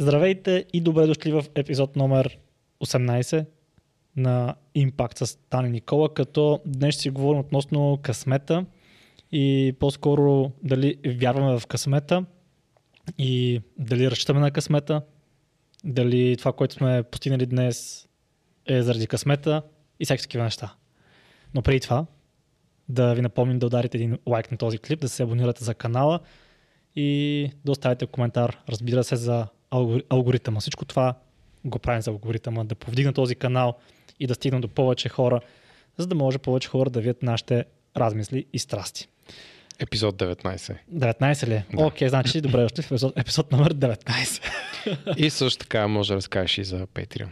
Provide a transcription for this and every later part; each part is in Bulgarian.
Здравейте и добре дошли в епизод номер 18 на Impact с Тани Никола, като днес ще си говорим относно късмета и по-скоро дали вярваме в късмета и дали разчитаме на късмета, дали това, което сме постигнали днес е заради късмета и всякакви такива неща. Но преди това, да ви напомним да ударите един лайк на този клип, да се абонирате за канала и да оставите коментар, разбира се, за алгоритъма. Всичко това го правим за алгоритъма, да повдигна този канал и да стигнем до повече хора, за да може повече хора да видят нашите размисли и страсти. Епизод 19. 19 ли? Да. Окей, значи добре дошли в епизод, епизод номер 19. И също така може да разкажеш и за Patreon.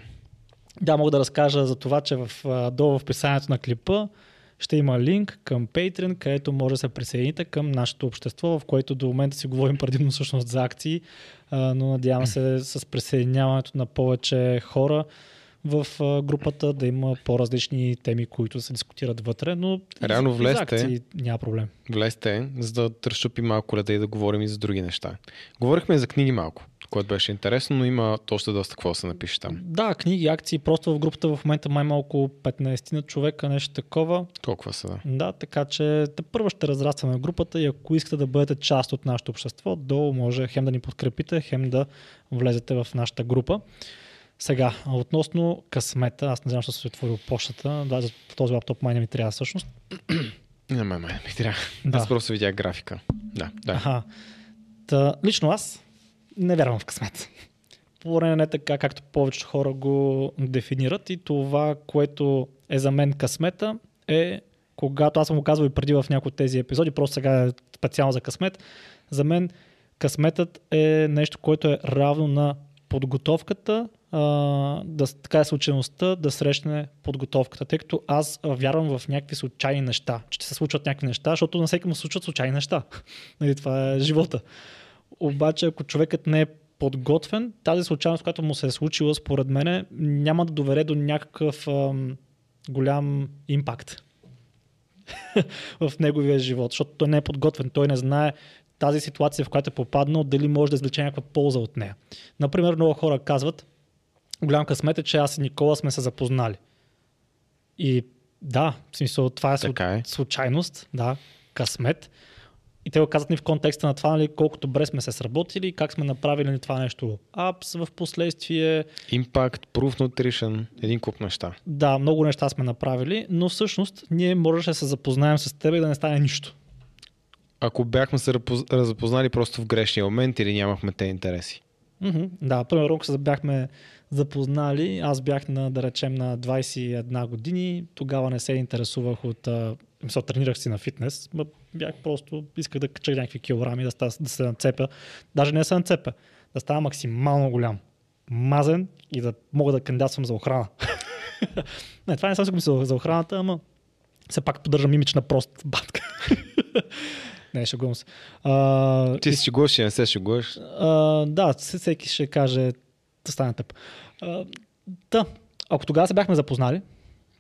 Да, мога да разкажа за това, че в, долу в описанието на клипа ще има линк към Patreon, където може да се присъедините към нашето общество, в което до момента си говорим предимно всъщност за акции, но надявам се с присъединяването на повече хора в групата да има по-различни теми, които се дискутират вътре, но Реално влезте. акции няма проблем. Влезте, за да разчупи малко леда и да говорим и за други неща. Говорихме за книги малко, което беше интересно, но има още доста какво да се напише там. Да, книги, акции, просто в групата в момента май малко 15 на човека, нещо такова. Толкова са, да. Да, така че те първо ще разрастваме групата и ако искате да бъдете част от нашето общество, долу може хем да ни подкрепите, хем да влезете в нашата група. Сега, относно късмета, аз не знам, защо съм си отворил почтата, да, за този лаптоп май не ми трябва всъщност. Не, ме, ме, ми трябва. Да. Аз просто видях графика. Да, да. Аха. Та, лично аз не вярвам в късмет. Поне не така, както повечето хора го дефинират и това, което е за мен късмета е когато аз съм го казвал и преди в някои от тези епизоди, просто сега е специално за късмет, за мен късметът е нещо, което е равно на подготовката, а, да, така е случайността да срещне подготовката, тъй като аз вярвам в някакви случайни неща, че се случват някакви неща, защото на всеки му случват случайни неща. нали, това е живота. Обаче, ако човекът не е подготвен, тази случайност, която му се е случила, според мен, няма да доведе до някакъв ам, голям импакт в неговия живот, защото той не е подготвен, той не знае тази ситуация, в която е попаднал, дали може да извлече някаква полза от нея. Например, много хора казват, голям късмет е, че аз и Никола сме се запознали. И да, в смисъл, това е, Така е. случайност, да, късмет. И те го казват ни в контекста на това, нали, колко добре сме се сработили, как сме направили това нещо апс в последствие. Impact, Proof Nutrition, един куп неща. Да, много неща сме направили, но всъщност ние можеше да се запознаем с теб и да не стане нищо. Ако бяхме се разпоз- запознали просто в грешния момент или нямахме те интереси. Мгм, Да, примерно, ако се бяхме запознали, аз бях на, да речем, на 21 години, тогава не се интересувах от... Мисъл, тренирах си на фитнес, ма бях просто, исках да кача някакви килограми, да, ста, да се нацепя. Даже не да се нацепя, да става максимално голям, мазен и да мога да кандидатствам за охрана. не, това не съм си мислил за охраната, ама все пак поддържам имидж на прост батка. не, шегувам се. А, Ти си шегуваш и не се шегуваш. а, да, всеки ще каже да стане тъп. А, да, ако тогава се бяхме запознали,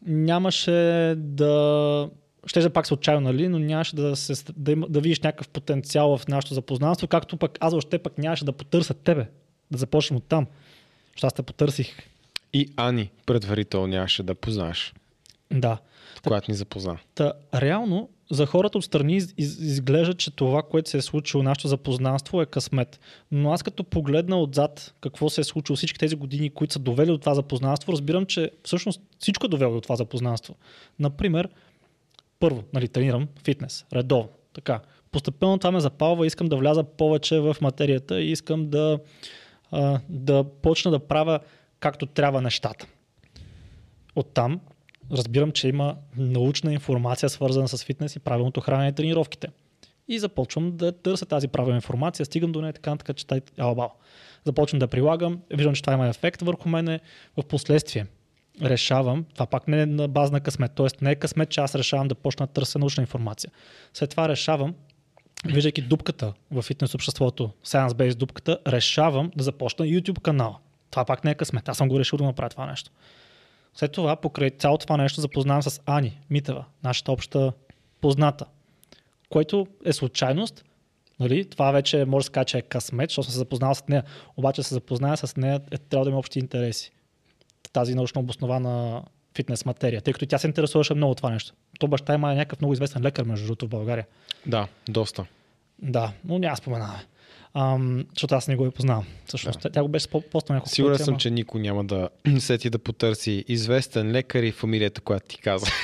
нямаше да... Ще да пак се отчаял, нали, но нямаше да, се, да, има, да видиш някакъв потенциал в нашето запознанство, както пък аз въобще пък нямаше да потърся тебе. Да започнем от там. Защото аз те потърсих. И Ани предварително нямаше да познаш, Да. когато ни запозна. Та, реално, за хората отстрани из, из, изглежда, че това, което се е случило, нашето запознанство е късмет. Но аз като погледна отзад какво се е случило всички тези години, които са довели до това запознанство, разбирам, че всъщност всичко е довело до това запознанство. Например, първо, нали, тренирам фитнес, редовно. Така. Постепенно това ме запалва, искам да вляза повече в материята и искам да, да почна да правя както трябва нещата. Оттам разбирам, че има научна информация, свързана с фитнес и правилното хранене и тренировките. И започвам да търся тази правилна информация, стигам до нея така, така че тай, алабал. Започвам да прилагам, виждам, че това има ефект върху мене. В последствие решавам, това пак не е на база на късмет, т.е. не е късмет, че аз решавам да почна да търся научна информация. След това решавам, виждайки дупката в фитнес обществото, Science Base дупката, решавам да започна YouTube канала. Това пак не е късмет, аз съм го решил да направя това нещо. След това, покрай цялото това нещо, запознавам с Ани Митева, нашата обща позната, което е случайност, Нали? Това вече може да се каже, че е късмет, защото съм се запознал с нея. Обаче се запозная с нея, е, трябва да има общи интереси. Тази научно обоснована фитнес материя, тъй като тя се интересуваше много от това нещо. То баща има някакъв много известен лекар, между другото, в България. Да, доста. Да, но няма споменаваме. Ам, защото аз не го и познавам. Всъщност, да. тя го беше постал няколко Сигурен пъти, съм, ама- че никой няма да сети да потърси известен лекар и фамилията, която ти каза.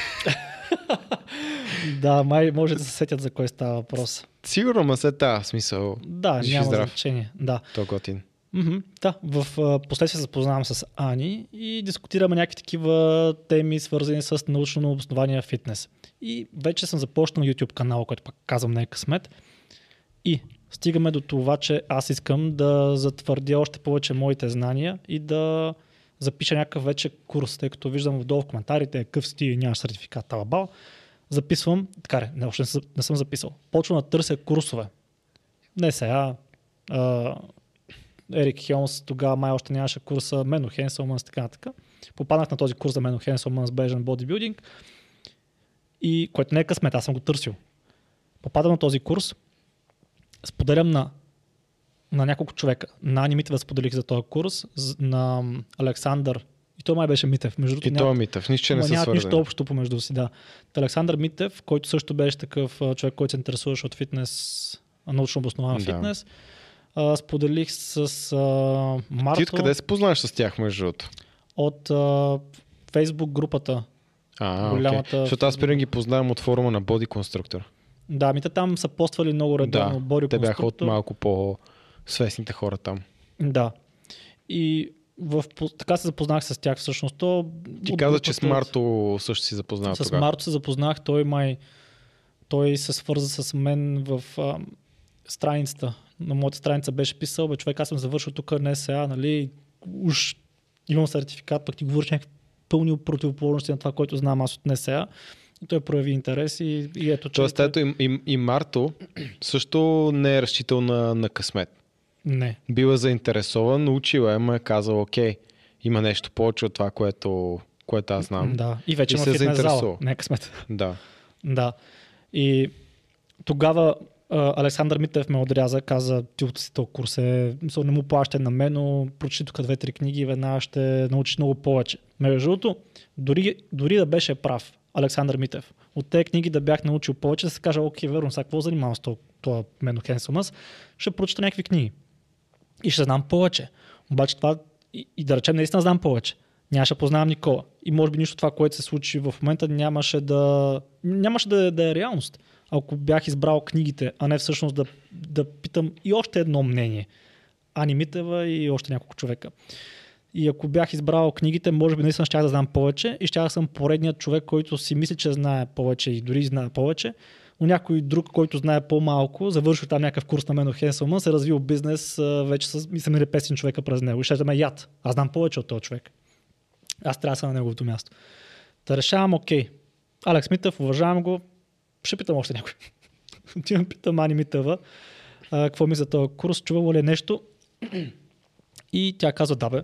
Да, май може да се сетят за кой става въпрос. Сигурно, ма след тази смисъл. Да, няма здрав. значение. Да. То е готин. Мгм, да, в последствие се запознавам с Ани и дискутираме някакви такива теми, свързани с научно обоснования фитнес. И вече съм започнал YouTube канал, който пак казвам не е късмет. И стигаме до това, че аз искам да затвърдя още повече моите знания и да запиша някакъв вече курс, тъй като виждам вдолу в коментарите, какъв си ти, нямаш сертификат, талабал. Записвам, така не, не, още не съм записал. Почвам да търся курсове. Не сега, а, Ерик Хелмс, тогава май още нямаше курса Мено Хенселманс, така така. Попаднах на този курс за Мено Хенселманс Бежен бодибилдинг и което не е късмет, аз съм го търсил. Попадам на този курс, споделям на, на няколко човека. На Ани Митева споделих за този курс, на Александър, и той май беше Митев. Между И то е митъв. Нищо, че не са нямат нищо свързани. общо помежду си, да. Та Александър Митев, който също беше такъв човек, който се интересуваше от фитнес, научно обоснован Да. фитнес. А, споделих с а, Марто Ти откъде се познаваш с тях, между другото? от а, Фейсбук групата. А, Голямата окей. Защото аз примерно ги познавам от форума на Body Constructor. Да, ми те там са поствали много редовно. Да, Бори те бяха от малко по-свестните хора там. Да. И в, така се запознах с тях всъщност. То, Ти каза, че с Марто също си запознал С тогава. Марто се запознах, той май той се свърза с мен в а, страницата. На моята страница беше писал, бе, човек, аз съм завършил тук не сега, нали, уж имам сертификат, пък ти говориш някакви пълни противоположности на това, което знам аз от НСА. И той прояви интерес и, и ето, че... Тоест, ето и, и, и Марто също не е разчитал на, на късмет. Не. Бил е заинтересован, научил е, ма е казал, окей, има нещо повече от това, което, което аз знам. Да. И вече И има се е фитнес зала. Не е късмет. да. Да. И тогава Александър Митев ме отряза, каза, ти от си този курс е, не му плащай на мен, но прочи тук две-три книги и веднага ще научиш много повече. Между другото, дори, дори да беше прав Александър Митев, от тези книги да бях научил повече, да се кажа, окей, верно, сега какво занимавам с това, Мено Хенсомас, ще прочета някакви книги. И ще знам повече. Обаче това, и, и да речем, наистина знам повече. Нямаше да познавам Никола. И може би нищо това, което се случи в момента, нямаше да, нямаше да, да е реалност. Ако бях избрал книгите, а не всъщност да, да питам и още едно мнение. Ани Митева и още няколко човека. И ако бях избрал книгите, може би наистина щях да знам повече и щях да съм поредният човек, който си мисли, че знае повече и дори знае повече. Но някой друг, който знае по-малко, завършил там някакъв курс на Мено Хенселман, се е развил бизнес вече с и са минали 500 човека през него. И ще да ме яд. Аз знам повече от този човек. Аз трябва да съм на неговото място. Та решавам, окей. Алекс Митъв, уважавам го. Ще питам още някой. Отивам, питам Ани Митева. Какво ми за този курс? Чувала ли е нещо? И тя казва, да бе,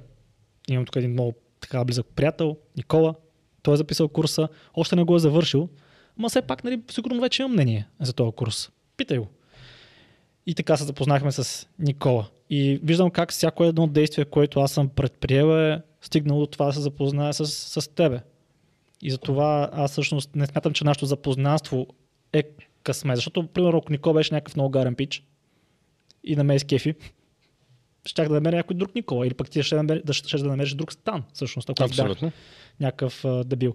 имам тук един много така близък приятел, Никола. Той е записал курса, още не го е завършил, ама все пак, нали, сигурно вече имам мнение за този курс. Питай го. И така се запознахме с Никола. И виждам как всяко едно действие, което аз съм предприел е стигнало до това да се запозная с, с тебе. И затова аз всъщност не смятам, че нашето запознанство е късмет. Защото, примерно, ако Никола беше някакъв много гарен пич и на ме изкефи, щях да намеря някой друг Никола. Или пък ти ще, намер, да, ще да намериш друг стан, всъщност, ако аз бях Абсолютно. някакъв а, дебил.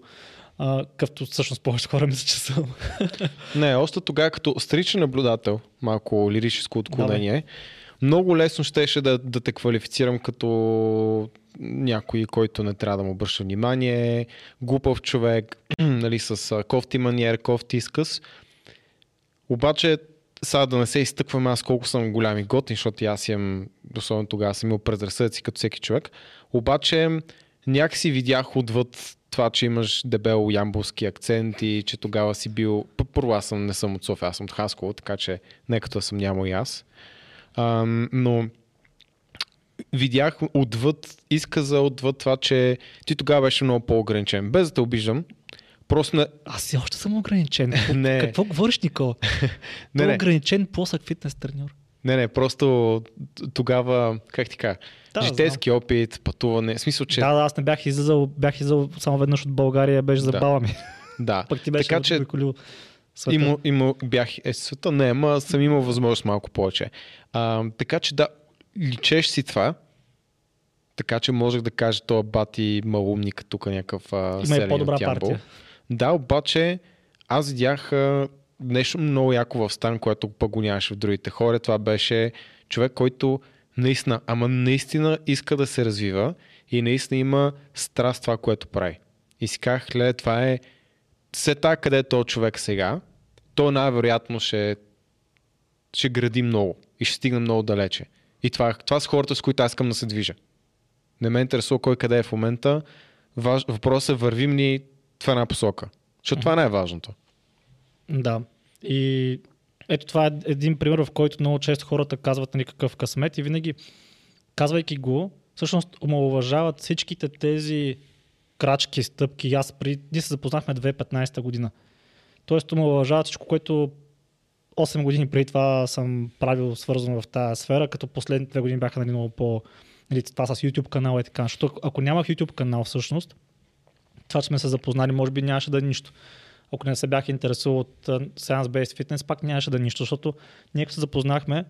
А, къвто всъщност повече хора мисля, че съм. Не, още тогава като стричен наблюдател, малко лирическо отклонение, много лесно щеше да, да те квалифицирам като някой, който не трябва да му обръща внимание, глупав човек, нали, с кофти маниер, кофти изкъс. Обаче, сега да не се изтъквам аз колко съм голям и готин, защото аз имам, особено тогава съм имал предразсъдъци като всеки човек. Обаче, някакси видях отвъд това, че имаш дебел ямбулски акцент и че тогава си бил... Първо аз съм, не съм от София, аз съм от Хасково, така че не като да съм нямал и аз. Ам, но видях отвъд изказа, отвъд това, че ти тогава беше много по-ограничен. Без да те обиждам, Просто не... Аз си още съм ограничен. Не. Какво говориш, Никола? Не, е не. ограничен плосък фитнес треньор. Не, не, просто тогава, как ти кажа, Да, житейски опит, пътуване, в смисъл, че... Да, да, аз не бях излизал, бях излизал само веднъж от България, беше за Да. баба ми. да. Пък ти беше така че света. има, има, бях, е, света не, ама съм имал възможност малко повече. А, така че да, личеш си това, така че можех да кажа, този бати малумник тук някакъв а, Има селен по-добра от Ямбол. партия. Да, обаче аз видях а, нещо много яко в Стан, което пък го нямаше в другите хора. Това беше човек, който наистина, ама наистина иска да се развива и наистина има страст това, което прави. И си казах, гледа, това е все така, къде е този човек сега, той най-вероятно ще, ще гради много и ще стигне много далече. И това, това са хората, с които аз искам да се движа. Не ме интересува кой къде е в момента. Важ, въпросът е вървим ли в една посока. Защото това е важното. Да. И ето това е един пример, в който много често хората казват нали, какъв късмет и винаги, казвайки го, всъщност омалуважават всичките тези крачки, стъпки. Аз при... Ние се запознахме 2015 година. Тоест омалуважават всичко, което 8 години преди това съм правил свързано в тази сфера, като последните две години бяха нали, много по... Нали, това с YouTube канала и така. Защото ако нямах YouTube канал всъщност, това, че сме се запознали, може би нямаше да е нищо. Ако не се бях интересувал от Science Based Fitness, пак нямаше да е нищо, защото ние като се запознахме,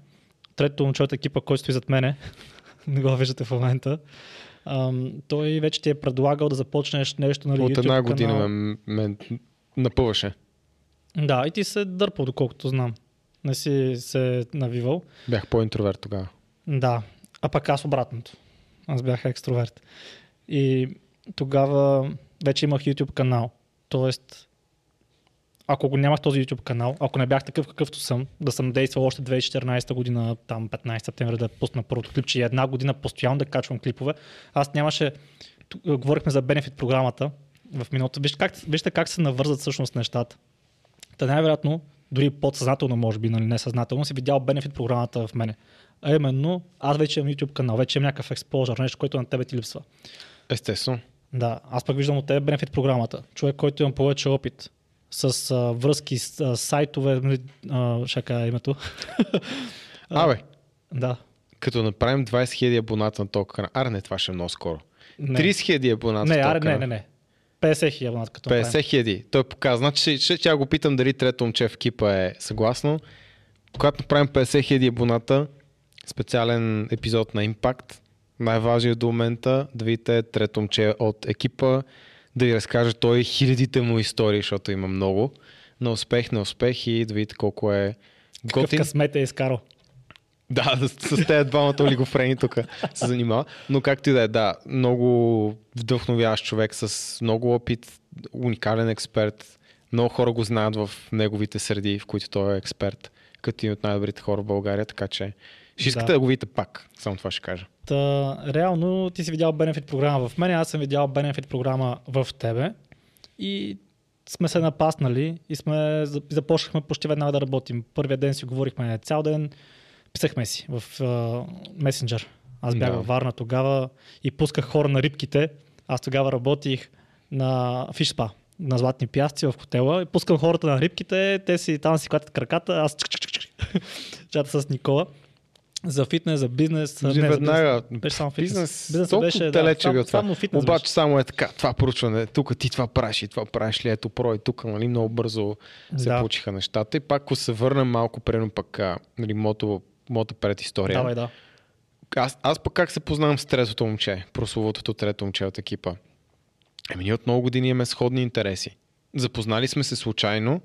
третото момче от екипа, който стои зад мене, не го виждате в момента, ам, той вече ти е предлагал да започнеш нещо на От YouTube една година канал. ме, ме напъваше. Да, и ти се дърпал, доколкото знам. Не си се навивал. Бях по-интроверт тогава. Да, а пък аз обратното. Аз бях екстроверт. И тогава вече имах YouTube канал. Тоест, ако го нямах този YouTube канал, ако не бях такъв какъвто съм, да съм действал още 2014 година, там 15 септември да пусна първото клипче и една година постоянно да качвам клипове, аз нямаше... Говорихме за бенефит програмата в миналото. Вижте как, вижте как се навързат всъщност нещата. Та най-вероятно, дори подсъзнателно, може би, нали, несъзнателно, си видял бенефит програмата в мене. А именно, аз вече имам YouTube канал, вече имам някакъв експожър, нещо, което на тебе ти липсва. Естествено. Да, аз пък виждам от тебе бенефит програмата. Човек, който има повече опит с а, връзки с а, сайтове, нали, а, ще кажа името. Абе, Да. като направим 20 000 абоната на този канал. Аре, не, това ще е много скоро. Не, 30 000 абоната не, аре, не, не, не. 50 хиляди абонат като 50 направим. хиляди. Той показва. Значи, ще, ще го питам дали трето момче в екипа е съгласно. Когато направим 50 хиляди абоната, специален епизод на Impact, най-важният до момента, да видите трето момче от екипа, да ви разкаже той хилядите му истории, защото има много, на успех, на успех и да видите колко е Какъв готин. късмет е изкарал. Да, с, с тези двамата олигофрени тук се занимава. Но както и да е, да, много вдъхновяващ човек с много опит, уникален експерт. Много хора го знаят в неговите среди, в които той е експерт, като един от най-добрите хора в България, така че ще искате да, Да. го видите пак. Само това ще кажа. Та, реално ти си видял бенефит програма в мен, аз съм видял бенефит програма в тебе и сме се напаснали и сме и започнахме почти веднага да работим. Първия ден си говорихме цял ден, писахме си в uh, месенджер. Аз бях Да. във Варна тогава и пусках хора на рибките. Аз тогава работих на фишпа на Златни пясъци в хотела и пускам хората на рибките, те си там си клатят краката, аз чик, чик, чик, чик. чата с Никола. За фитнес, за бизнес. Не, за веднага, бизнес. Беше само фитнес. Бизнес, Бизнесът толкова беше, да, далече само- бил това. само фитнес Обаче беше. само е така, това проучване, тук ти това правиш и това правиш ли, ето про и тук, нали, много бързо се Да. получиха нещата. И пак, ако се върнем малко, прено пък, а, нали, мото, мото пред история. Давай, да. Аз, аз пък как се познавам с третото момче, прословутото трето момче от екипа? Еми ние от много години имаме сходни интереси. Запознали сме се случайно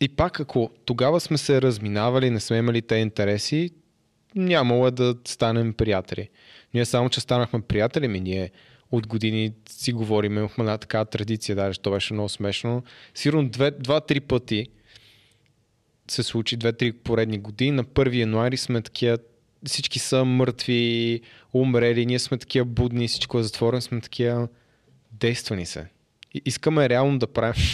и пак ако тогава сме се разминавали, не сме имали те интереси, нямало е да станем приятели. Ние само, че станахме приятели, ми ние от години си говорим, имахме една такава традиция, даже то беше много смешно. Сигурно две- два-три пъти се случи, две-три поредни години. На 1 януари сме такива, всички са мъртви, умрели, ние сме такива будни, всичко е затворено, сме такива действани се. И искаме реално да правим.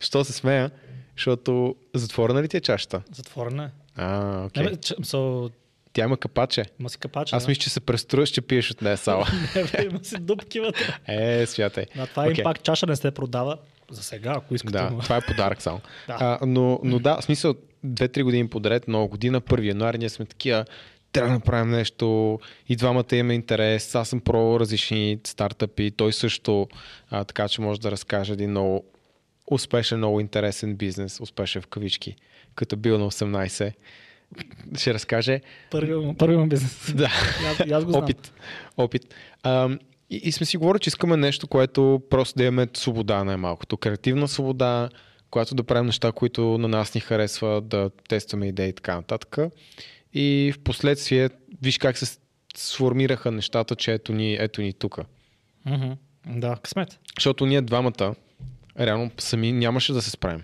Що се смея? Защото затворена ли ти е чашата? Затворена е. А, окей. Не, бе, че, so, Тя има капаче. Ма си капаче. Аз да. мисля, че се преструеш, че пиеш от нея сала. Не, бе, има си дупки вътре. е, святай. Да, това Окей. им пак чаша не се продава. За сега, ако искате. Да, но- това е подарък само. Да. а, но, но да, в смисъл, 2-3 години подред, нова година, 1 януари, ние сме такива, трябва да направим нещо, и двамата имаме интерес, аз съм про различни стартъпи, той също, а, така че може да разкаже един много успешен, много интересен бизнес, успешен в кавички, като бил на 18. Ще разкаже Първи, първи бизнес. да. Аз, аз го знам. опит. опит. А, и, и сме си говорили, че искаме нещо, което просто да имаме свобода най-малкото. Креативна свобода, която да правим неща, които на нас ни харесва, да тестваме идеи и така нататък. И в последствие, виж как се сформираха нещата, че ето ни, ето ни тук. Мгм. Да, късмет. Защото ние двамата, реално сами нямаше да се справим.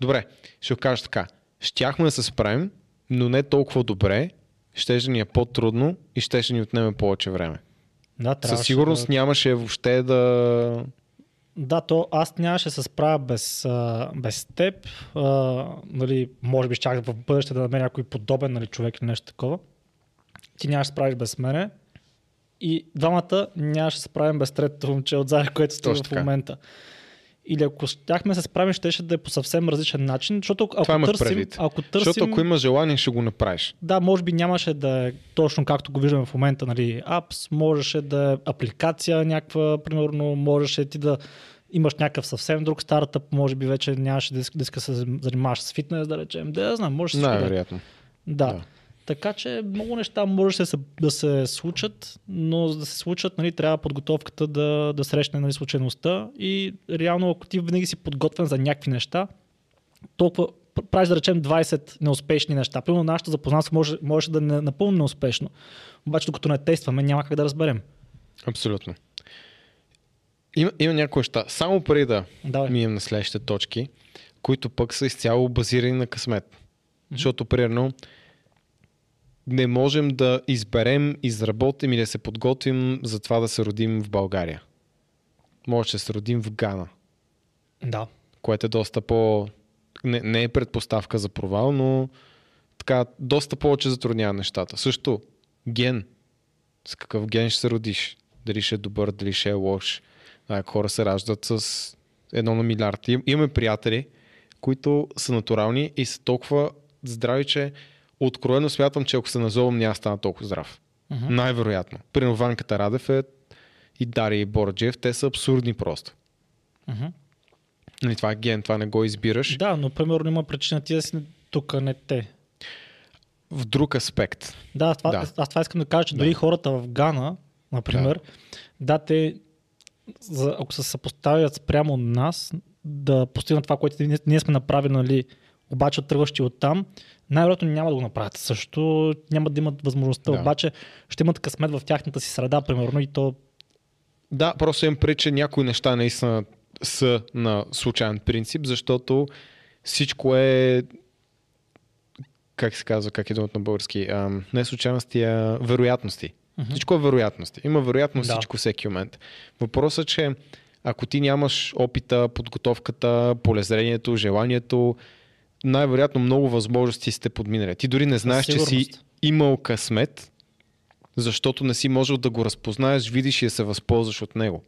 Добре, ще кажа така. Щяхме да се справим, но не толкова добре, ще ни е по-трудно и ще ни отнеме повече време. Да, Със сигурност да... нямаше въобще да... Да, то аз нямаше да се справя без, а, без теб. А, нали, може би чак в бъдеще да намеря някой подобен нали, човек или нещо такова. Ти нямаше да справиш без мене. И двамата нямаше да се справим без третото момче от заедно, което стои в така. Или ако щяхме се справим, щеше да е по съвсем различен начин, защото ако Това търсим, предвид. ако търсим, Защото ако има желание, ще го направиш. да, може би нямаше да е точно както го виждаме в момента, нали, апс, можеше да е апликация някаква, примерно, можеше ти да имаш някакъв съвсем друг стартъп, може би вече нямаше да иска да, се занимаваш с фитнес, да речем, да знам, може да е. Най-вероятно. Да. Да. Така че много неща може да се, да се случат, но за да се случат, нали, трябва подготовката да, да срещне нали, случайността и реално ако ти винаги си подготвен за някакви неща, толкова пр- правиш да речем 20 неуспешни неща. Примерно нашето запознанство може, може да не напълно неуспешно. Обаче докато не тестваме, няма как да разберем. Абсолютно. Има, има някои неща. Само преди да Давай. минем на следващите точки, които пък са изцяло базирани на късмет. Защото, примерно, не можем да изберем, изработим или да се подготвим за това да се родим в България. Може да се родим в Гана, Да. което е доста по... Не, не е предпоставка за провал, но така, доста повече затруднява нещата. Също, ген. С какъв ген ще се родиш? Дали ще е добър, дали ще е лош. А, хора се раждат с едно на милиард. Им, имаме приятели, които са натурални и са толкова здрави, че откровено смятам, че ако се назовам, няма стана толкова здрав. Мгм. Най-вероятно. Примерно Ванката Радев е и Дария и Бороджиев, те са абсурдни просто. Мгм. Нали, това е ген, това не го избираш. Да, но примерно има причина ти да си тук, не те. В друг аспект. Да, аз това, Да. да. Аз това искам да кажа, че Да. дори хората в Гана, например, да, да те, за, ако се съпоставят спрямо нас, да постигнат това, което ние, ние сме направили, нали, обаче тръгващи от там, най-вероятно няма да го направят. Също няма да имат възможността, Да. обаче ще имат късмет в тяхната си среда, примерно, и то Да, просто им при, че някои неща наистина са на случайен принцип, защото всичко е как се казва, как е думата на български, ам, не случайности, а вероятности. Мгм. Всичко е вероятности. Има вероятност Да. всичко всеки момент. Въпросът е, че ако ти нямаш опита, подготовката, полезрението, желанието, най-вероятно много възможности сте подминали. Ти дори не знаеш, че си имал късмет, защото не си можел да го разпознаеш, видиш и да се възползваш от него.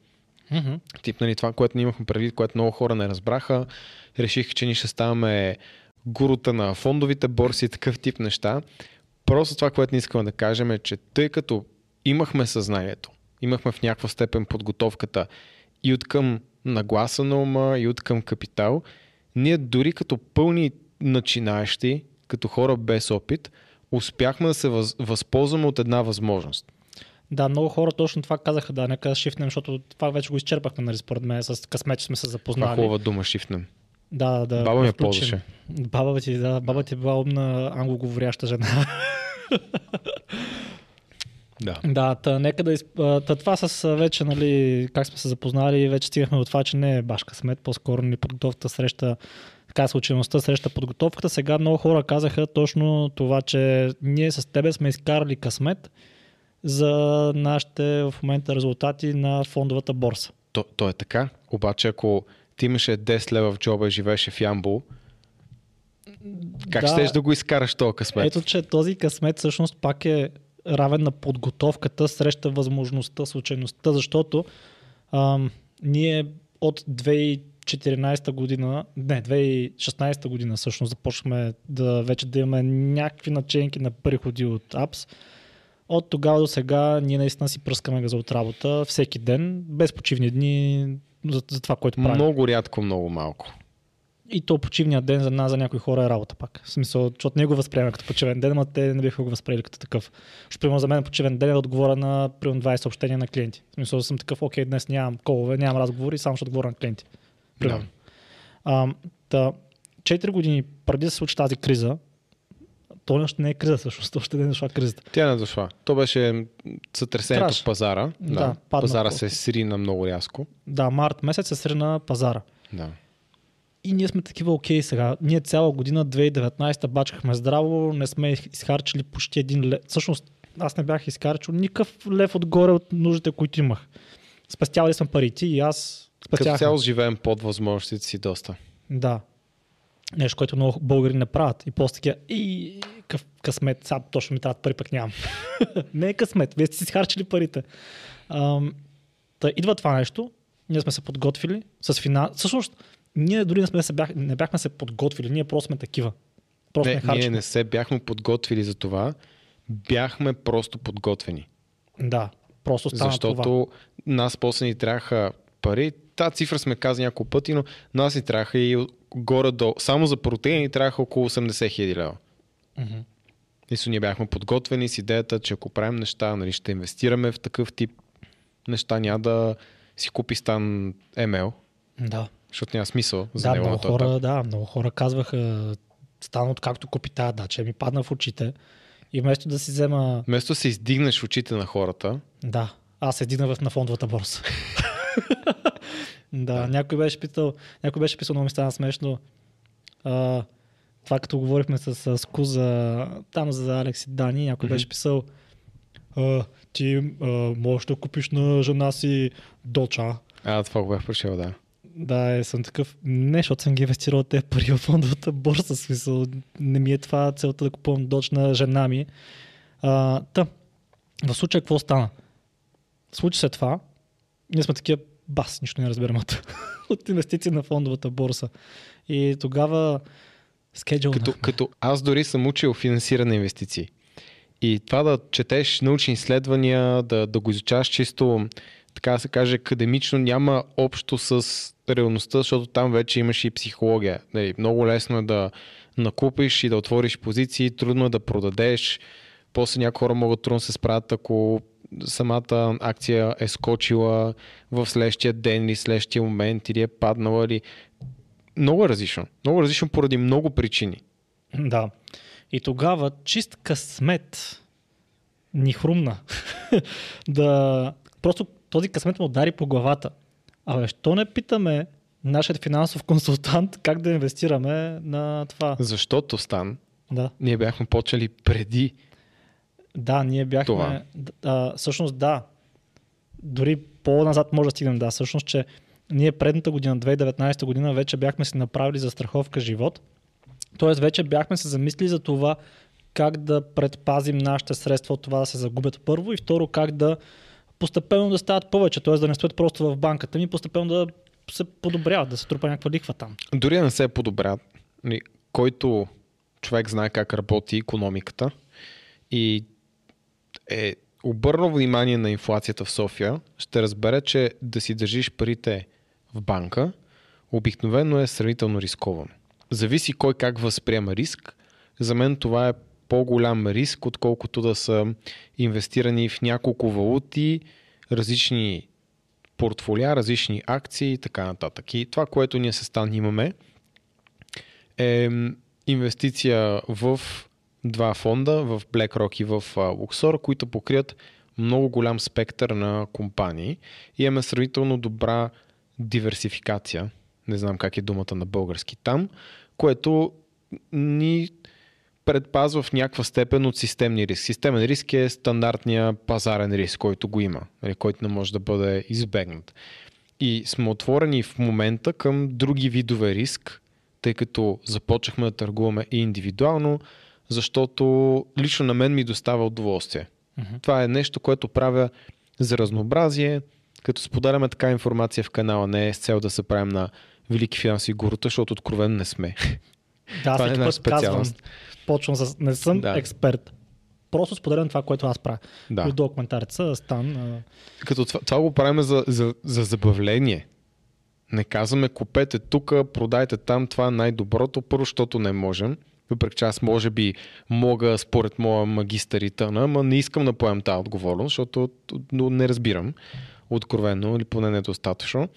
Мгм. Тип, нали, това, което ние имахме предвид, което много хора не разбраха, реших, че ние ще ставаме гурута на фондовите борси и такъв тип неща. Просто това, което не искаме да кажем е, че тъй като имахме съзнанието, имахме в някаква степен подготовката и от към нагласа на ума, и от към капитал, ние дори като пълни начинаещи, като хора без опит, успяхме да се въз, възползваме от една възможност. Да, много хора точно това казаха, да, нека шифнем, защото това вече го изчерпахме, нали, според мен, с късмет, че сме се Това запознали. хубава дума шифнем. Да, да. Баба включим. ползваше. Баба ти, да, баба ти е била умна англоговоряща жена. Да. да, та, нека да изп... а, та, това с вече, нали, как сме се запознали, вече стигнахме до това, че не е баш късмет, по-скоро ни подготовката среща така случайността среща подготовката. Сега много хора казаха точно това, че ние с тебе сме изкарали късмет за нашите в момента резултати на фондовата борса. То, то е така, обаче ако ти имаше 10 лева в джоба и живееше в Ямбол, Как да, щеш да го изкараш този късмет? Ето, че този късмет всъщност пак е равен на подготовката среща възможността, случайността, защото ам, ние от 2014 година, не, 2016 година всъщност започнахме да вече да имаме някакви наченки на приходи от апс. От тогава до сега ние наистина си пръскаме газа от работа всеки ден, без почивни дни за, за това, което правим. Много рядко, много малко. И то почивния ден за нас, за някои хора е работа пак. В смисъл, защото не го възприема като почивен ден, но те не биха го възприели като такъв. Ще примерно за мен почивен ден е да отговоря на примерно 20 съобщения на клиенти. В смисъл, съм такъв, окей, днес нямам колове, нямам разговори, само ще отговоря на клиенти. Примерно. Да. А, та, 4 години преди да се случи тази криза, то още не е криза всъщност, още не е дошла кризата. Тя не е дошла. То беше сътресението в пазара. Да, да пазара се срина много рязко. Да, март месец се срина пазара. Да. И ние сме такива окей сега. Ние цяла година 2019 бачкахме здраво, не сме изхарчили почти един лев. Всъщност аз не бях изхарчил никакъв лев отгоре от нуждите, които имах. Спестявали сме парите и аз спестявах. Като цяло живеем под възможностите си доста. Да. Нещо, което много българи не правят. И после такива, и къв, късмет, сега точно ми трябват пари, пък нямам. не е късмет, вие сте си изхарчили парите. Ам, та, идва това нещо, ние сме се подготвили с финал. Всъщност, ние дори не, сме се бях, не бяхме се подготвили, ние просто сме такива. Просто не, не ние не се бяхме подготвили за това, бяхме просто подготвени. Да, просто стана Защото това. нас после ни трябваха пари. Та цифра сме казали няколко пъти, но нас ни трябваха и горе до... Само за протеини ни трябваха около 80 хиляди лева. Mm-hmm. И ние бяхме подготвени с идеята, че ако правим неща, нали, ще инвестираме в такъв тип неща, няма да си купи стан ML. Да. Защото няма смисъл за да, него. Много хора, да, много хора казваха, стана от както купи тази дача, ми падна в очите. И вместо да си взема... Вместо да се издигнеш в очите на хората. Да, аз се издигнах на фондовата борса. да, да, някой беше питал, някой беше писал, много ми стана смешно. А, това като говорихме с, с Куза, там за Алекс и Дани, някой mm-hmm. беше писал а, ти а, можеш да купиш на жена си доча. А, това го бях прочел, да. Да, е, съм такъв. Не, защото съм ги инвестирал те пари в фондовата борса. Смисъл, не ми е това целта да купувам доч на жена ми. А, та, в случая какво стана? Случи се това. Ние сме такива, бас, нищо не разбираме от, от инвестиции на фондовата борса. И тогава скеджул. Като, като аз дори съм учил финансиране инвестиции. И това да четеш научни изследвания, да, да го изучаваш чисто така да се каже, академично няма общо с реалността, защото там вече имаш и психология. Нали, много лесно е да накупиш и да отвориш позиции, трудно е да продадеш. После някои хора могат трудно се справят, ако самата акция е скочила в следващия ден или следващия момент или е паднала. Или... Много е различно. Много е различно поради много причини. Да. И тогава чист късмет ни хрумна да просто този късмет му удари по главата. Абе, що не питаме нашият финансов консултант как да инвестираме на това? Защото, Стан, да. ние бяхме почели преди Да, ние бяхме... Това. А, всъщност да. Дори по-назад може да стигнем, да. Всъщност, че ние предната година, 2019 година, вече бяхме си направили за страховка живот. Тоест вече бяхме се замислили за това как да предпазим нашите средства от това да се загубят първо и второ как да постепенно да стават повече, т.е. да не стоят просто в банката ми, постепенно да се подобряват, да се трупа някаква лихва там. Дори да не се подобряват, нали, който човек знае как работи економиката и е обърнал внимание на инфлацията в София, ще разбере, че да си държиш парите в банка обикновено е сравнително рисковано. Зависи кой как възприема риск. За мен това е по-голям риск, отколкото да са инвестирани в няколко валути, различни портфолия, различни акции и така нататък. И това, което ние се стан имаме, е инвестиция в два фонда, в BlackRock и в Luxor, които покрият много голям спектър на компании и имаме сравнително добра диверсификация, не знам как е думата на български там, което ни предпазва в някаква степен от системни риск. Системен риск е стандартния пазарен риск, който го има, нали, който не може да бъде избегнат. И сме отворени в момента към други видове риск, тъй като започнахме да търгуваме и индивидуално, защото лично на мен ми достава удоволствие. Мгм. Това е нещо, което правя за разнообразие, като споделяме така информация в канала, не е с цел да се правим на велики финансови гурута, защото откровено не сме. Да, Това е път казвам, почвам с... Не съм Да. експерт. Просто споделям това, което аз правя. Да. Отдолу коментарите са Стан. а, Като това, това го правим за, за, за забавление. Не казваме купете тук, продайте там, това е най-доброто, първо, защото не можем. Въпреки че аз може би мога според моя магистър и тъна, ама не искам да поем тази отговорност, защото но не разбирам откровено или поне недостатъчно.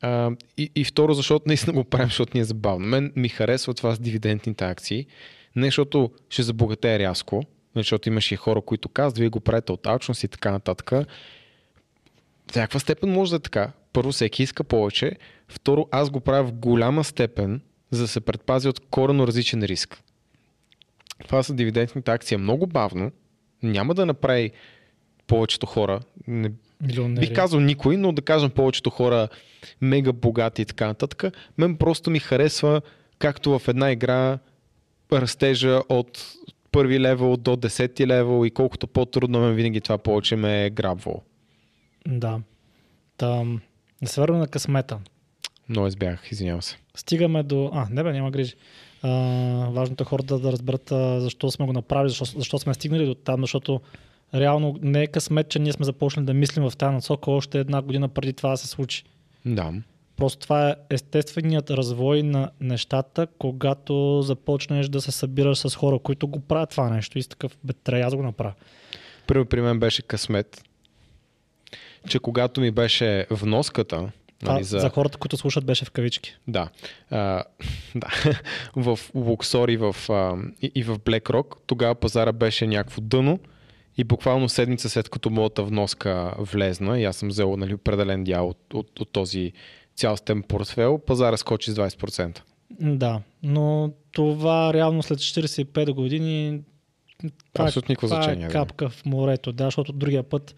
А, и, и второ, защото наистина го правим, защото ни е забавно. Мен ми харесва това с дивидендните акции. Не защото ще забогатее рязко, защото имаше и хора, които казват, вие го правите от алчност и така нататък. В някаква степен може да е така. Първо, всеки иска повече. Второ, аз го правя в голяма степен, за да се предпази от корено различен риск. Това са дивидендните акции. Е Много бавно. Няма да направи повечето хора. Не, милионери. бих казал никой, но да кажем повечето хора мега богати и така нататък. Мен просто ми харесва както в една игра растежа от първи левел до десети левел и колкото по-трудно мен винаги това повече ме е грабвало. Да. Там, да се върнем на късмета. Много избягах, извинявам се. Стигаме до... А, не бе, няма грижи. А, важното е хората да разберат а, защо сме го направили, защо, защо сме стигнали до там, защото реално не е късмет, че ние сме започнали да мислим в тази насока още една година преди това да се случи. Да. Просто това е естественият развой на нещата, когато започнеш да се събираш с хора, които го правят това нещо и си такъв, бе, трябва да го направя. Първо при мен беше късмет, че когато ми беше вноската, Нали, за... за хората, които слушат, беше в кавички. Да. А, да. в Luxor и в, а, и, и в BlackRock тогава пазара беше някакво дъно и буквално седмица след като моята вноска влезна и аз съм взел нали, определен дял от, от, от този цялостен портфел, пазара скочи с 20%. Да, но това реално след 45 години това, е- Абсолютно никакво това значение, е да. капка в морето, да, защото другия път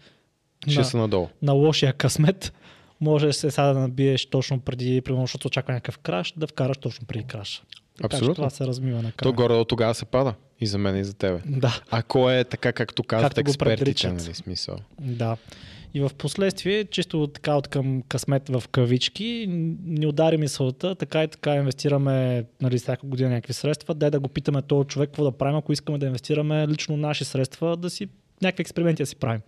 Ще на, са надолу. на лошия късмет може се сега да набиеш точно преди, примерно, защото очаква някакъв краш, да вкараш точно преди краш. Така Абсолютно. това се размива на То горе от тогава се пада. И за мен, и за тебе. Да, Ако е така, както казват Както експертите, нали, смисъл. да. И в последствие, чисто така от към късмет в кавички, ни удари мисълта, така и така инвестираме нали, всяка година някакви средства, дай да го питаме този човек какво да правим, ако искаме да инвестираме лично наши средства, да си някакви експерименти да си правим.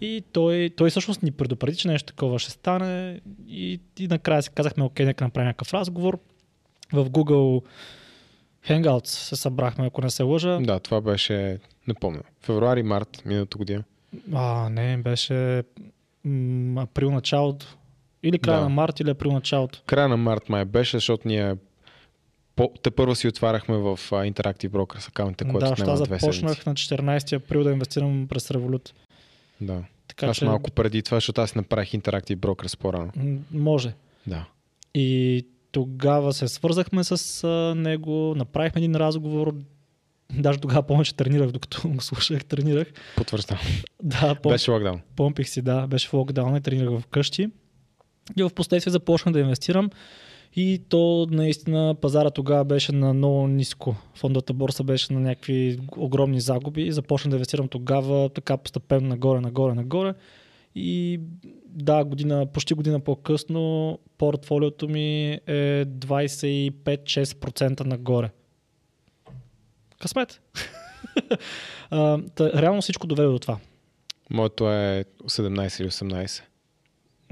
И той, той всъщност ни предупреди, че нещо такова ще стане и, и накрая си казахме, окей, нека направим някакъв разговор. В Google Hangouts се събрахме, ако не се лъжа. Да, това беше, не помня, февруари, март, миналата година. А, не, беше м- април началото. Или края Да. на март, или април началото. Края на март май беше, защото ние по, те първо си отваряхме в Interactive Brokers акаунтите, което да, отнема две започнах седмици. на 14 април да инвестирам през Revolut. Да. Така Аз че малко преди това, защото аз направих Interactive Brokers по-рано. може. Да. И тогава се свързахме с него, направихме един разговор. Даже тогава помня, че тренирах, докато го слушах, тренирах. Потвърждам. Да, пом... Беше локдаун. помпих си, да, беше в локдаун и тренирах вкъщи. И в последствие започнах да инвестирам. И то наистина пазара тогава беше на много ниско. Фондовата борса беше на някакви огромни загуби. И започнах да инвестирам тогава така постепенно нагоре, нагоре, нагоре. И да, година, почти година по-късно портфолиото ми е 25-6% нагоре. Късмет. А, та, реално всичко доведе до това. Моето е 17 или 18.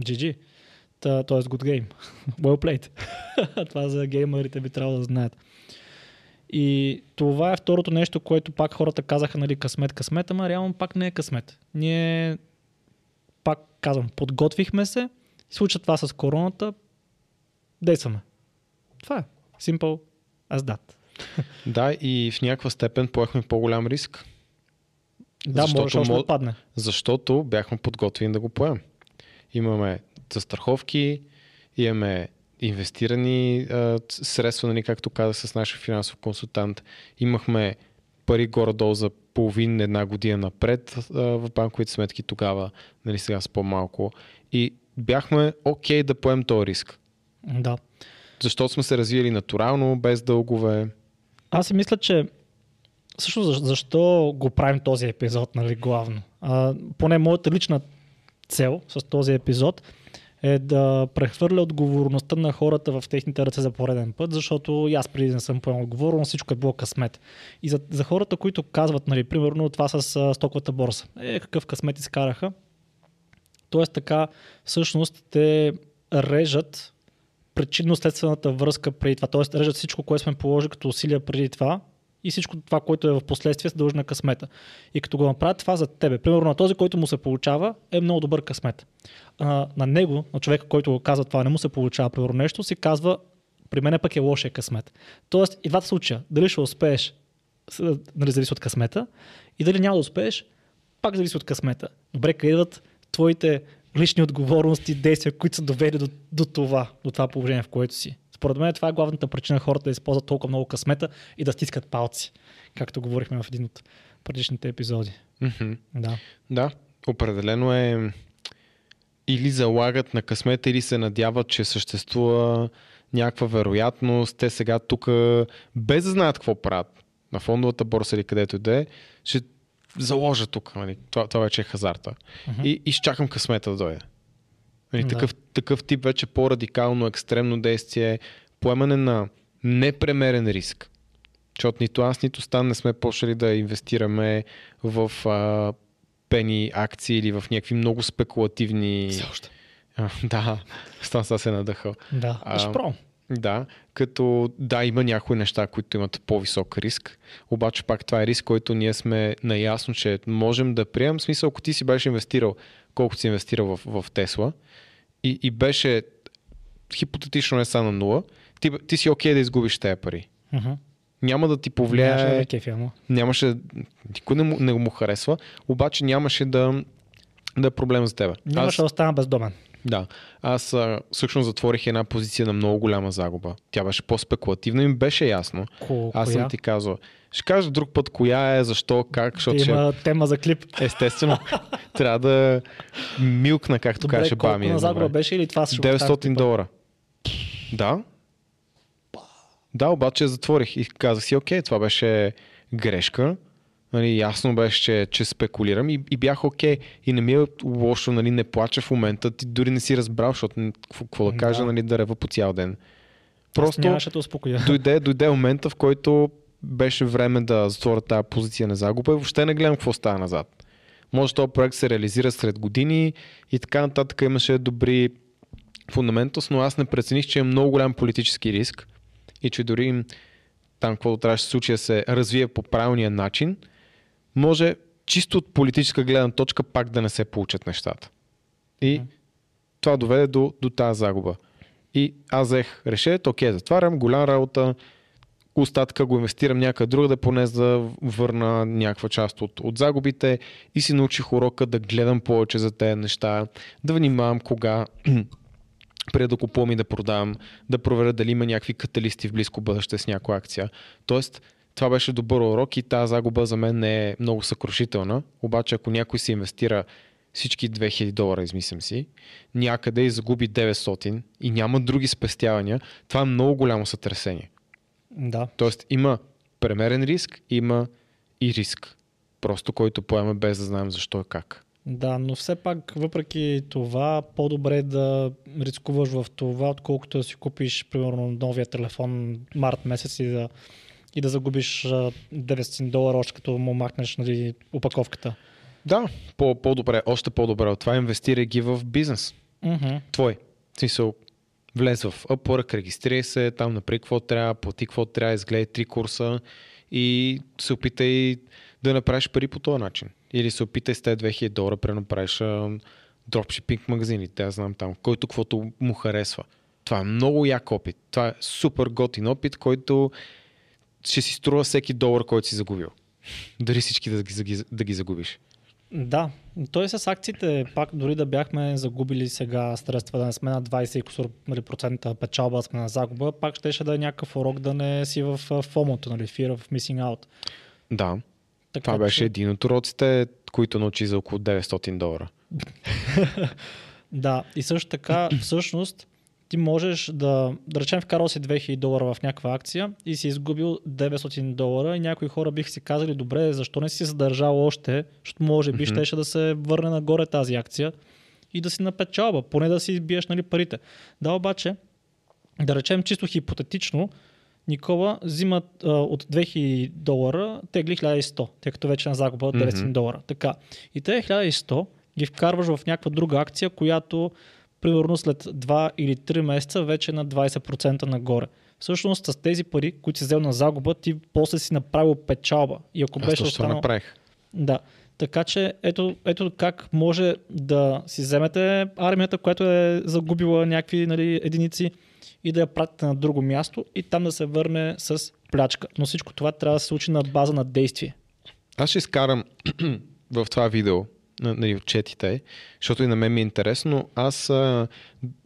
GG. Та, т.е. good game. Well played. това за геймерите би трябвало да знаят. И това е второто нещо, което пак хората казаха, нали, късмет, късмет, ама реално пак не е късмет. Ние, пак казвам, подготвихме се, случва това с короната, действаме. Това е. Simple as that. Да, и в някаква степен поехме по-голям риск, Да, Защото можеш още мо- да падне. защото бяхме подготвени да го поем. Имаме застраховки, имаме инвестирани а, средства, нали, както казах с нашия финансов консултант. Имахме пари горе-долу за половин една година напред а, в банковите сметки тогава, нали, сега с по-малко. И бяхме окей да поем този риск. Да. Защо сме се развили натурално, без дългове? Аз си мисля, че също защо го правим този епизод, нали, главно. А, поне моята лична цел с този епизод е да прехвърля отговорността на хората в техните ръце за пореден път, защото и аз преди не съм поемал отговорност, всичко е било късмет. И за, за хората, които казват, нали, примерно това с стоковата борса, е какъв късмет изкараха, Тоест така, всъщност те режат причинно-следствената връзка преди това. Тоест режат всичко, което сме положили като усилия преди това и всичко това, което е в последствие, се дължи на късмета. И като го направят това за тебе, примерно на този, който му се получава, е много добър късмет. А, на него, на човека, който го казва това, не му се получава примерно нещо, се казва, при мен пък е лошия късмет. Тоест и двата случая, дали ще успееш, нали, зависи от късмета, и дали няма да успееш, пак зависи от късмета. Добре, къде идват твоите лични отговорности, действия, които са довели до, до това, до това положение, в което си. Според мен това е главната причина хората да използват толкова много късмета и да стискат палци, както говорихме в един от предишните епизоди. Mm-hmm. Да. Да, определено е или залагат на късмета, или се надяват, че съществува някаква вероятност. Те сега тук, без да знаят какво правят, на фондовата борса или където и да е, ще заложа тук. Нали? Това, това вече е хазарта. Uh-huh. И, и ще чакам късмета да дойде. Нали? Да. Такъв, такъв тип вече по-радикално, екстремно действие, поемане на непремерен риск. Защото нито аз, нито Стан не сме почнали да инвестираме в а, пени акции или в някакви много спекулативни... Все още. А, да, Стан са се надъхал. Да, а, ще да, като да, има някои неща, които имат по-висок риск, обаче пак това е риск, който ние сме наясно, че можем да приемем. В смисъл, ако ти си беше инвестирал, колкото си инвестирал в, в Тесла и, и беше хипотетично не са на нула, ти, ти си окей okay да изгубиш тези пари. Uh-huh. Няма да ти повлияе. Нямаше да кефи, Нямаше. Никой не му, не му харесва, обаче нямаше да, да е проблем за теб. Нямаше да остана бездомен. Да. Аз а, всъщност затворих една позиция на много голяма загуба. Тя беше по-спекулативна и ми беше ясно. Ко, Аз коя? съм ти казал. Ще кажа друг път коя е, защо, как, защото Има ще... тема за клип. Естествено. трябва да милкна, както Добре, каже колко бами. на загуба беше или това ще го оставим 900 клипа? долара. Да. Да, обаче затворих и казах си, окей, това беше грешка. Нали, ясно беше, че, че спекулирам и, и бях окей. И не ми е лошо, нали, не плача в момента. Ти дори не си разбрал, защото какво, да кажа, Да. нали, да рева по цял ден. Просто нямаше да успокоя. дойде, дойде момента, в който беше време да затворя тази позиция на загуба и въобще не гледам какво става назад. Може този проект се реализира след години и така нататък имаше добри фундаментус, но аз не прецених, че е много голям политически риск и че дори там, каквото трябваше да се случи да се развие по правилния начин, може чисто от политическа гледна точка пак да не се получат нещата. И Мгм. това доведе до, до тази загуба. И аз взех решението, окей, затварям, голям работа, остатъка го инвестирам някъде друга, да поне да върна някаква част от, от загубите и си научих урока да гледам повече за тези неща, да внимавам кога преди да купувам и да продавам, да проверя дали има някакви каталисти в близко бъдеще с някоя акция. Тоест, това беше добър урок и тази загуба за мен не е много съкрушителна. Обаче, ако някой си инвестира всички 2000 долара, измислям си, някъде и загуби 900 и няма други спестявания, това е много голямо сътресение. Да. Тоест има премерен риск, има и риск. Просто който поема без да знаем защо и как. Да, но все пак, въпреки това, по-добре е да рискуваш в това, отколкото да си купиш, примерно, новия телефон март месец и да, и да загубиш а, 900 долара, още като му махнеш нали, упаковката. Да, по- по-добре, още по-добре от това инвестирай ги в бизнес. Mm-hmm. Твой. В смисъл, влез в Upwork, регистрирай се, там направи какво трябва, плати какво трябва, изгледай три курса и се опитай да направиш пари по този начин. Или се опитай с тези 2000 долара пренаправиш дропшипинг магазини, те аз знам там, който каквото му харесва. Това е много як опит. Това е супер готин опит, който ще си струва всеки долар, който си загубил. Дали всички да ги, да ги загубиш. Да, той с акциите, пак дори да бяхме загубили сега средства, да не сме на 20 и кусор, нали, процента печалба, сме на загуба, пак щеше да е някакъв урок да не си в фомото, нали, fear of missing out. Да, Така, това беше един от уроците, които научи за около 900 долара. Да, и също така, всъщност, ти можеш да, да речем, вкарал си 2000 долара в някаква акция и си изгубил 900 долара и някои хора биха си казали, добре, защо не си задържал още, защото може би mm-hmm. щеше да се върне нагоре тази акция и да си напечалба, поне да си избиеш нали, парите. Да, обаче, да речем чисто хипотетично, Никола взима а, от 2000 долара, тегли 1100, тъй като вече на загуба от 900 mm-hmm. долара. Така. И те 1100 ги вкарваш в някаква друга акция, която примерно след 2 или 3 месеца вече е на 20% нагоре. Всъщност с тези пари, които си взел на загуба, ти после си направил печалба. И ако Аз беше останал... направих. Да. Така че ето, ето как може да си вземете армията, която е загубила някакви нали, единици и да я пратите на друго място и там да се върне с плячка. Но всичко това трябва да се случи на база на действие. Аз ще изкарам в това видео нали, отчетите, защото и на мен ми е интересно. Аз а,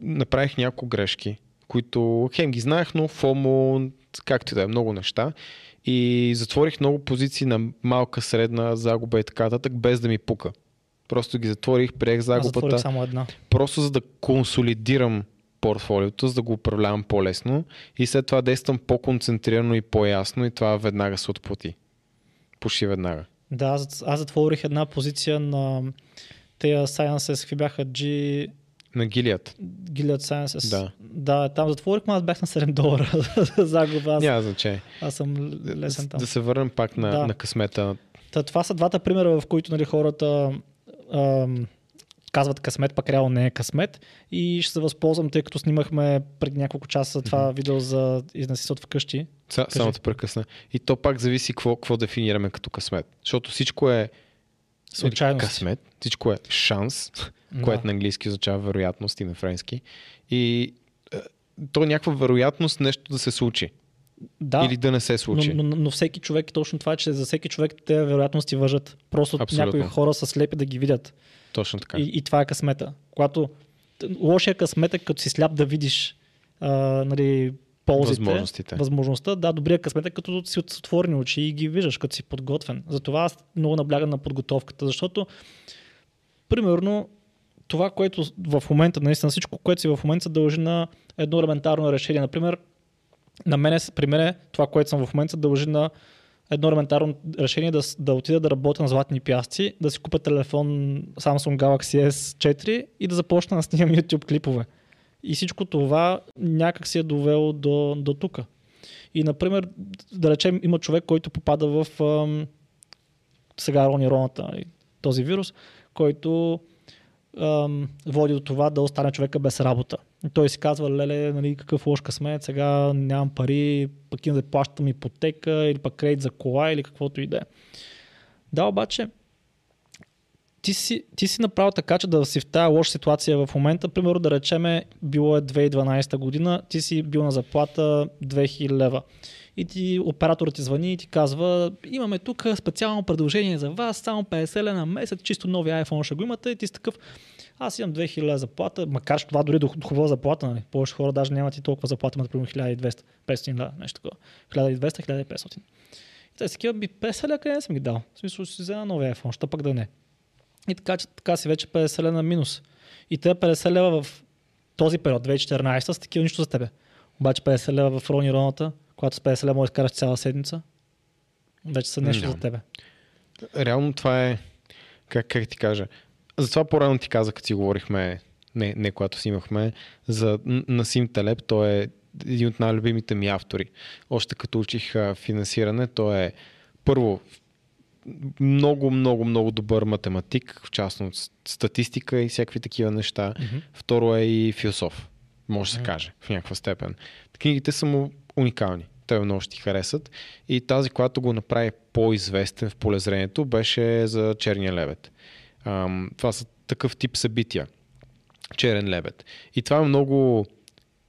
направих няколко грешки, които хем ги знаех, но ФОМО, както и да е, много неща. И затворих много позиции на малка, средна загуба и така нататък, без да ми пука. Просто ги затворих, приех загубата. само една. Просто за да консолидирам портфолиото, за да го управлявам по-лесно и след това действам по-концентрирано и по-ясно и това веднага се отплати. Почти веднага. Да, аз, аз затворих една позиция на тези Sciences, какви бяха G... На Gilead. Gilead Sciences. Да. Да, там затворих, но аз бях на 7 долара загуба. Аз, Няма значение. аз съм лесен там. Да се върнем пак на, Да. на късмета. Та, това са двата примера, в които нали, хората ам, казват късмет, пък реално не е късмет. И ще се възползвам, тъй като снимахме преди няколко часа това видео за изнеси от вкъщи. Са, само те прекъсна. И то пак зависи какво, какво дефинираме като късмет. Защото всичко е Случайност. късмет, всичко е шанс, Да. което на английски означава вероятност и на френски. И е, то е някаква вероятност нещо да се случи. Да, Или да не се случи. но, но, но, всеки човек, точно това, е, че за всеки човек те вероятности въжат. Просто Абсолютно. някои хора са слепи да ги видят. Точно така. И, и това е късмета. Когато лошия късмет е като си сляп да видиш а, нали, ползите, Възможностите. възможността. Да, добрия късмет е като си от отворени очи и ги виждаш, като си подготвен. Затова аз много наблягам на подготовката, защото примерно това, което в момента, наистина всичко, което си в момента се дължи на едно елементарно решение. Например, на мене, при мен това, което съм в момента, дължи на едно елементарно решение да, да отида да работя на златни пясъци, да си купя телефон Samsung Galaxy S4 и да започна да снимам YouTube клипове. И всичко това някак си е довело до, до тук. И, например, да речем, има човек, който попада в ам, сега рони роната, този вирус, който води до това да остане човека без работа. И той си казва, леле, нали, какъв лош късмет, сега нямам пари, пък имам да плащам ипотека или пък кредит за кола или каквото и да е. Да, обаче, ти си, ти си направил така, че да си в тази лоша ситуация в момента. Примерно да речеме, било е 2012 година, ти си бил на заплата 2000 лева. И ти операторът ти звъни и ти казва, имаме тук специално предложение за вас, само 50 лева на месец, чисто нови iPhone ще го имате. И ти си такъв, аз имам 2000 лева заплата, макар че това дори до хубава заплата, нали? повече хора даже нямат и толкова заплата, имат примерно 1200, 500 лева, нещо такова. 1200, 1500. И те си такива, би 50 лева къде не съм ги дал. В смисъл ще си взема нови iPhone, що пък да не. И така, че така си вече 50 лева на минус. И те 50 лева в този период, 2014, са такива нищо за тебе. Обаче 50 лева в Рони Роната, когато с 50 лева можеш да караш цяла седмица, вече са нещо Да. за тебе. Реално това е, как, как ти кажа, затова по-рано ти казах, като си говорихме, не, не когато снимахме, за Н- Насим Талеб, той е един от най-любимите ми автори. Още като учих а, финансиране, той е първо много, много, много добър математик, в частност статистика и всякакви такива неща. Мгм. Второ е и философ, може да се каже, в някаква степен. Книгите са му уникални. Те много ще ти харесат. И тази, която го направи по-известен в полезрението, беше за Черния лебед. Ам, това са такъв тип събития. Черен лебед. И това е много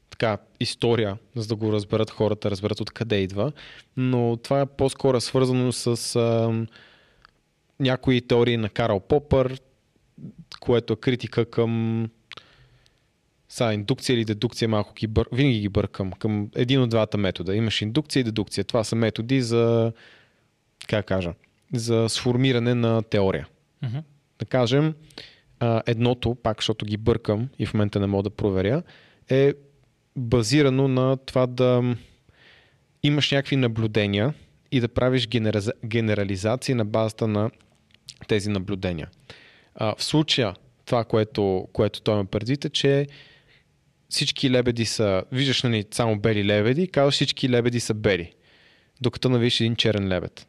така, история, за да го разберат хората, разберат откъде идва. Но това е по-скоро свързано с ам, някои теории на Карл Попър, което е критика към са, индукция или дедукция, малко ги бър... винаги ги бъркам към един от двата метода. Имаш индукция и дедукция. Това са методи за, как кажа, за сформиране на теория. Мгм. Да кажем, едното, пак защото ги бъркам и в момента не мога да проверя, е базирано на това да имаш някакви наблюдения и да правиш генерализация генерализации на базата на тези наблюдения. В случая това, което, което той има предвид е, че всички лебеди са, виждаш нали, само бели лебеди, казваш всички лебеди са бели. Докато навиш един черен лебед,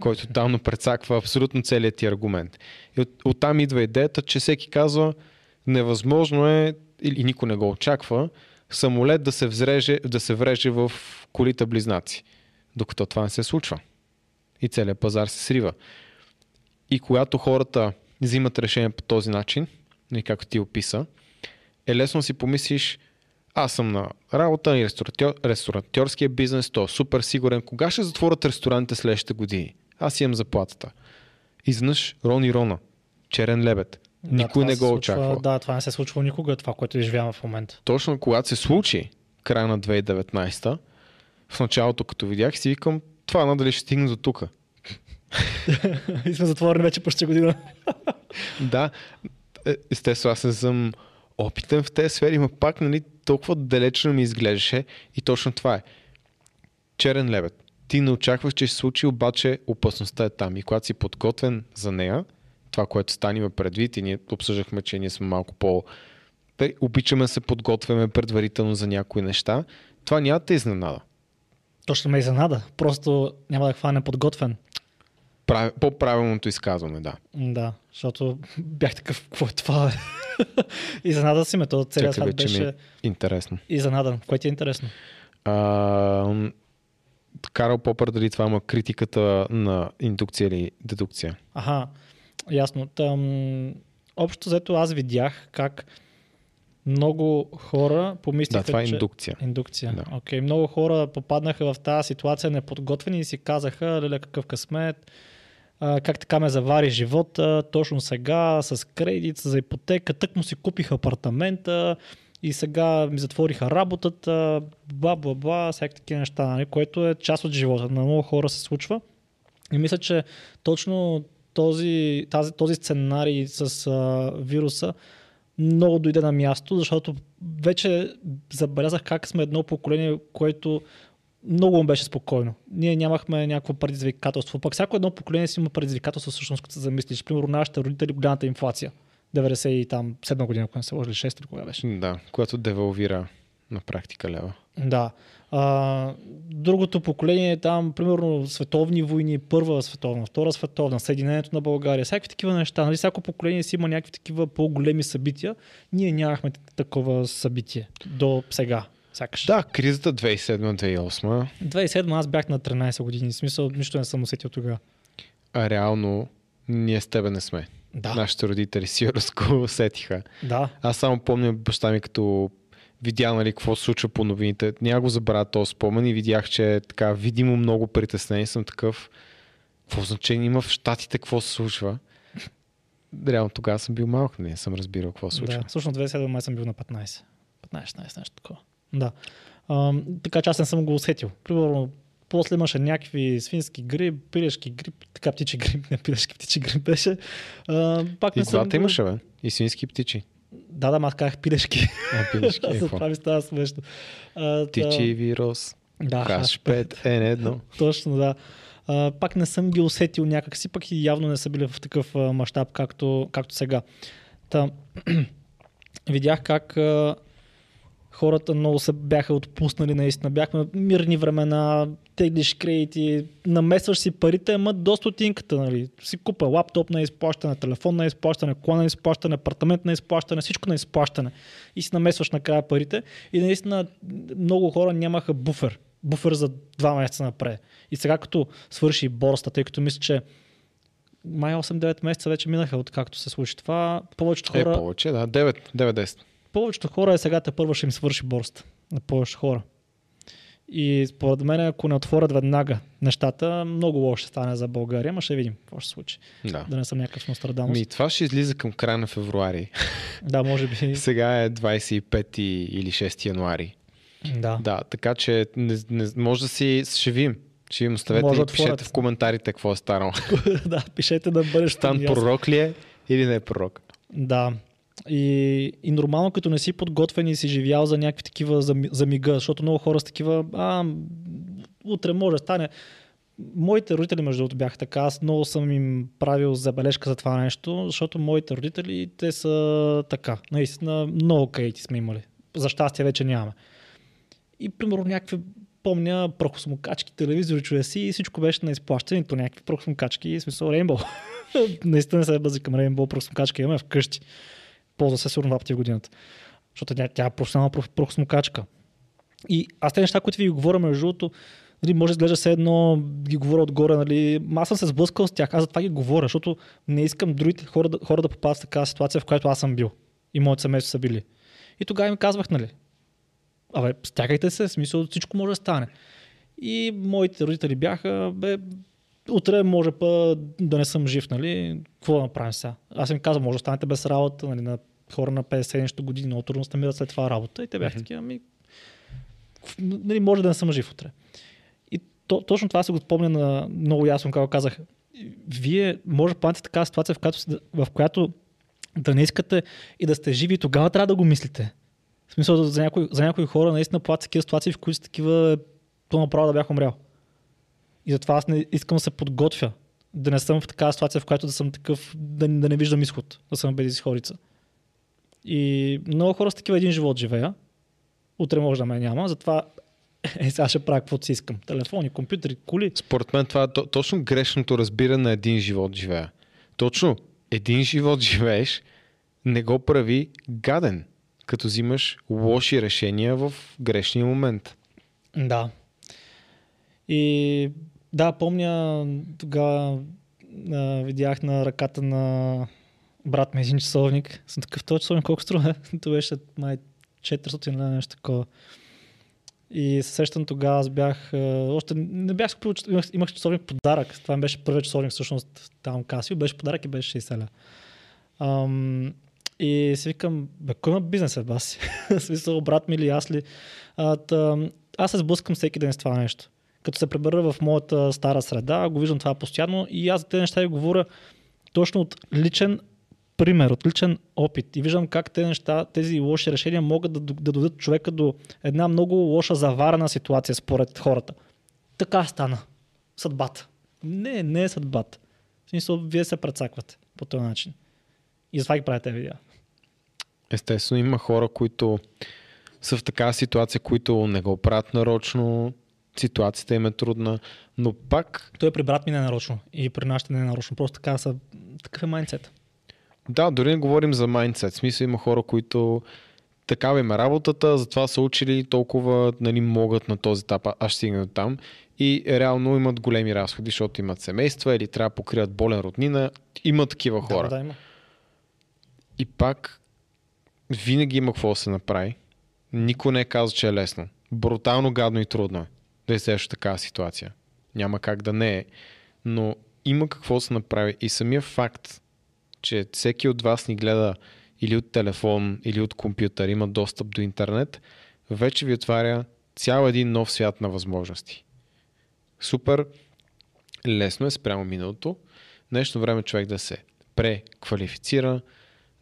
който там прецаква абсолютно целият ти аргумент. И от, оттам идва идеята, че всеки казва, невъзможно е, или никой не го очаква, самолет да се, взреже, да се вреже в колите близнаци. Докато това не се случва. И целият пазар се срива. И когато хората взимат решение по този начин, и както ти описа, е лесно си помислиш, аз съм на работа и ресторантьор, ресторантьорския бизнес, то е супер сигурен. Кога ще затворят ресторантите следващите години? Аз имам заплатата. Изведнъж Рон и Рона, черен лебед. Да, Никой не го случва, очаква. Да, това не се случва никога, това, което изживявам в момента. Точно когато се случи, края на 2019, в началото, като видях, си викам, това надали ще стигне до тук. и сме затворени вече почти година. да, е, естествено, аз съм опитен в тези сфери, но пак нали, толкова далечно ми изглеждаше и точно това е. Черен лебед. Ти не очакваш, че ще се случи, обаче опасността е там. И когато си подготвен за нея, това, което стане има предвид и ние обсъждахме, че ние сме малко по... Обичаме се подготвяме предварително за някои неща. Това няма да те изненада. Точно ме изненада. Просто няма да хване подготвен. Прав... По-правилното изказване, да. Да, защото бях такъв, какво е това? Изненада си ме, то целият свят беше... Ми е интересно. Изненадан. Кое ти е интересно? А, Карл Попър, дали това има критиката на индукция или дедукция? Аха, ясно. Там, общо взето аз видях как много хора помислиха, Да, това е индукция. Индукция. Да. Okay. Много хора попаднаха в тази ситуация неподготвени и си казаха, леле какъв късмет, как така ме завари живота, точно сега с кредит, за ипотека, тък му си купих апартамента и сега ми затвориха работата, бла бла бла, всякакви такива неща, нали, което е част от живота. На много хора се случва. И мисля, че точно този, тази, този сценарий с а, вируса много дойде на място, защото вече забелязах как сме едно поколение, което много му беше спокойно. Ние нямахме някакво предизвикателство. Пък всяко едно поколение си има предизвикателство, всъщност, като се замислиш. Примерно нашите родители, голямата инфлация. 97 година, когато се сложили 6 или кога беше. Да, която девалвира на практика лева. Да. А, другото поколение е там, примерно, световни войни, първа световна, втора световна, Съединението на България, всякакви такива неща. Нали? Всяко поколение си има някакви такива по-големи събития. Ние нямахме такова събитие до сега. Сякаш. Да, кризата 2007-2008. 2007 аз бях на 13 години. В смисъл, нищо не съм усетил тогава. А реално, ние с тебе не сме. Да. Нашите родители си го усетиха. Да. Аз само помня баща ми като видя нали, какво се случва по новините. Няма го забравя този спомен и видях, че е така видимо много притеснен. Съм такъв, какво значение има в щатите, какво се случва? Реално тогава съм бил малък, не съм разбирал какво се случва. Да, всъщност 2007 май съм бил на 15. 15-16, нещо такова. Да. А, така че аз не съм го усетил. Примерно, после имаше някакви свински грип, пилешки грип, така птичи грип, не пилешки птичи грип беше. А, пак и не двата съм... имаше, бе. И свински птичи. Да, да, аз казах пилешки. А, пилешки. Аз това ми става смешно. А, Птичи вирус. Да, H5 N1. Точно, да. А, пак не съм ги усетил някакси, пък и явно не са били в такъв мащаб, както, както сега. Та, видях как а, хората много се бяха отпуснали наистина. Бяхме мирни времена, теглиш кредити, намесваш си парите, ама до стотинката, нали. Си купа лаптоп на изплащане, телефон на изплащане, кола на изплащане, апартамент на изплащане, всичко на изплащане. И си намесваш накрая парите. И наистина много хора нямаха буфер. Буфер за два месеца напред. И сега като свърши борста, тъй като мисля, че май 8-9 месеца вече минаха откакто се случи това, повечето е, хора... Е, повече, да. 9-10 повечето хора е сега те първо ще им свърши борст на повечето хора. И според мен, ако не отворят веднага нещата, много лошо ще стане за България, ама ще видим какво ще се случи. Да. да не съм някакъв Нострадамус. Ми, това ще излиза към края на февруари. да, може би. Сега е 25 или 6 януари. Да. Да, така че не, не, може да си, ще видим. Ще им оставете може и пишете в коментарите какво е станало. да, пишете да бъдеш Стан пророк ли е или не е пророк? Да. И, и нормално, като не си подготвен и си живял за някакви такива замига, защото много хора с такива, а, утре може да стане. Моите родители, между другото, бяха така. Аз много съм им правил забележка за това нещо, защото моите родители, те са така. Наистина, много каити сме имали. За щастие вече нямаме. И, примерно, някакви помня прохосмокачки, телевизори, чуя си и всичко беше на изплащане, то някакви прохосмокачки, в смисъл Rainbow. Наистина се бъзи към Rainbow, прохосмокачка имаме вкъщи. Ползва се сигурно два пъти в годината. Защото тя, тя е професионална прохосмокачка. И аз тези неща, които ви говоря, между другото, нали, може да изглежда все едно, ги говоря отгоре, нали, аз съм се сблъскал с тях, аз за това ги говоря, защото не искам другите хора, да, хора да попадат в такава ситуация, в която аз съм бил и моите семейство са били. И тогава им казвах, нали, абе, стягайте се, в смисъл всичко може да стане. И моите родители бяха, бе, утре може па да не съм жив, нали? Какво да направим сега? Аз им казвам, може да станете без работа, нали, на хора на 50 нещо години, много трудно се намират след това работа. И те бяха mm-hmm. такива, ами, нали, може да не съм жив утре. И то, точно това се го спомня на много ясно, когато казах. Вие може да паднете така ситуация, в която, в която да не искате и да сте живи, тогава трябва да го мислите. В смисъл, за някои, за някои хора наистина плат такива ситуации, в които са такива, то направо да бях умрял. И затова аз не искам да се подготвя. Да не съм в такава ситуация, в която да съм такъв, да, да не виждам изход, да съм без изходица. И много хора с такива един живот живея. Утре може да ме няма, затова е, сега ще правя каквото си искам. Телефони, компютри, коли. Според мен това е точно грешното разбиране на един живот живея. Точно един живот живееш, не го прави гаден като взимаш лоши решения в грешния момент. Да. И да, помня тогава видях на ръката на брат ми един часовник. Съм такъв този часовник колко струва? То беше май 400 или нещо такова. И се сещам тогава, аз бях, още не бях купил, имах, имах часовник подарък. Това беше първият часовник, всъщност там Касио, беше подарък и беше 60 ля. И си викам, бе, кой има бизнес е бас? смисъл, брат ми или аз ли? А, тъ, аз се сблъскам всеки ден с това нещо. Като се пребера в моята стара среда, го виждам това постоянно и аз за тези неща ви говоря точно от личен пример, от личен опит. И виждам как тези неща, тези лоши решения могат да, да дадат човека до една много лоша заварена ситуация според хората. Така стана. Съдбата. Не, не е съдбата. В смисъл, вие се прецаквате по този начин. И затова ги правите видеа. Естествено, има хора, които са в такава ситуация, които не го правят нарочно, ситуацията им е трудна, но пак... Той е при брат ми не е нарочно и при нашите не е нарочно, просто така са... такъв е майндсет. Да, дори не говорим за майндсет. В смисъл има хора, които такава им е работата, затова са учили толкова нали, могат на този етап, аз стигна там и реално имат големи разходи, защото имат семейства или трябва да покрият болен роднина. Има такива хора. Да, да, има. И пак винаги има какво да се направи. Никой не е казал, че е лесно. Брутално, гадно и трудно е да излезеш в такава ситуация. Няма как да не е. Но има какво да се направи. И самия факт, че всеки от вас ни гледа или от телефон, или от компютър, има достъп до интернет, вече ви отваря цял един нов свят на възможности. Супер лесно е спрямо миналото. Днешно време човек да се преквалифицира,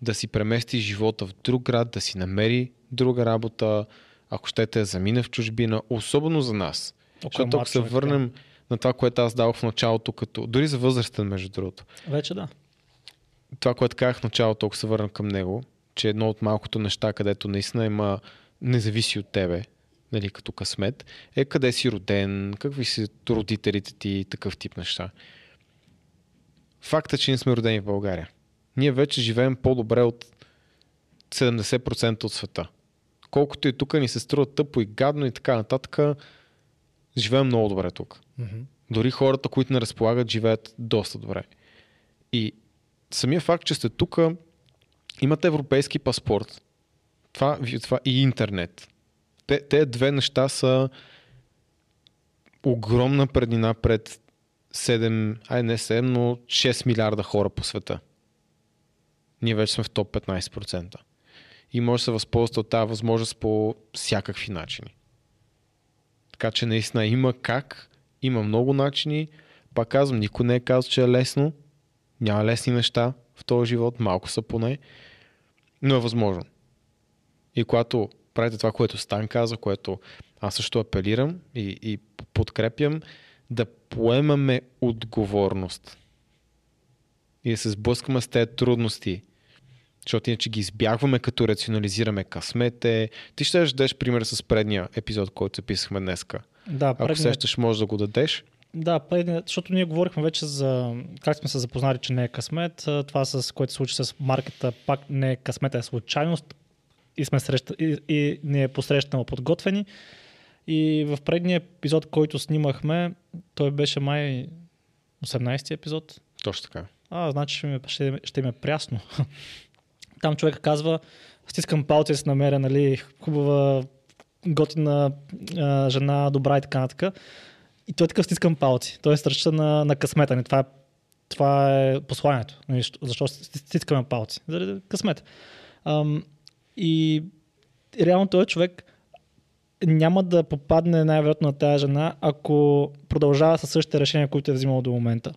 да си премести живота в друг град, да си намери друга работа, ако щете замине в чужбина, особено за нас. Okay, Защото ако се върнем да. на това, което аз давах в началото, като, дори за възрастен, между другото. Вече да. Това, което казах в началото, ако се върнем към него, че едно от малкото неща, където наистина има не зависи от тебе, нали, като късмет, е къде си роден, какви си родителите ти, такъв тип неща. Факта, че ние сме родени в България ние вече живеем по-добре от 70% от света. Колкото и тук ни се струва тъпо и гадно и така нататък, живеем много добре тук. Mm-hmm. Дори хората, които не разполагат, живеят доста добре. И самия факт, че сте тук, имате европейски паспорт, това, това и интернет. Те, те две неща са огромна преднина пред 7, ай не 7, но 6 милиарда хора по света ние вече сме в топ 15%. И може да се възползвате от тази възможност по всякакви начини. Така че наистина има как, има много начини. Пак казвам, никой не е казал, че е лесно. Няма лесни неща в този живот, малко са поне. но е възможно. И когато правите това, което Стан каза, което аз също апелирам и, и подкрепям, да поемаме отговорност и да се сблъскаме с тези трудности, защото иначе ги избягваме, като рационализираме късмете. Ти ще дадеш пример с предния епизод, който записахме днеска. Да, Ако сещаш, може да го дадеш. Да, предния, защото ние говорихме вече за как сме се запознали, че не е късмет. Това, с което се случи с маркета, пак не е късмет, е случайност и, сме среща, и, и ни е посрещнала подготвени. И в предния епизод, който снимахме, той беше май 18 епизод. Точно така. А, значи ще ми, ще, ще ми е прясно. Там човек казва, стискам палци се намеря, нали, хубава, готина а, жена, добра и така нататък. И той такъв стискам палци. Той е сръча на, на късмета. Не, това, е, това е посланието. Нали, защо стискаме палци? Заради късмета. Ам, и реално този човек няма да попадне най-вероятно на тази жена, ако продължава със същите решения, които е взимал до момента.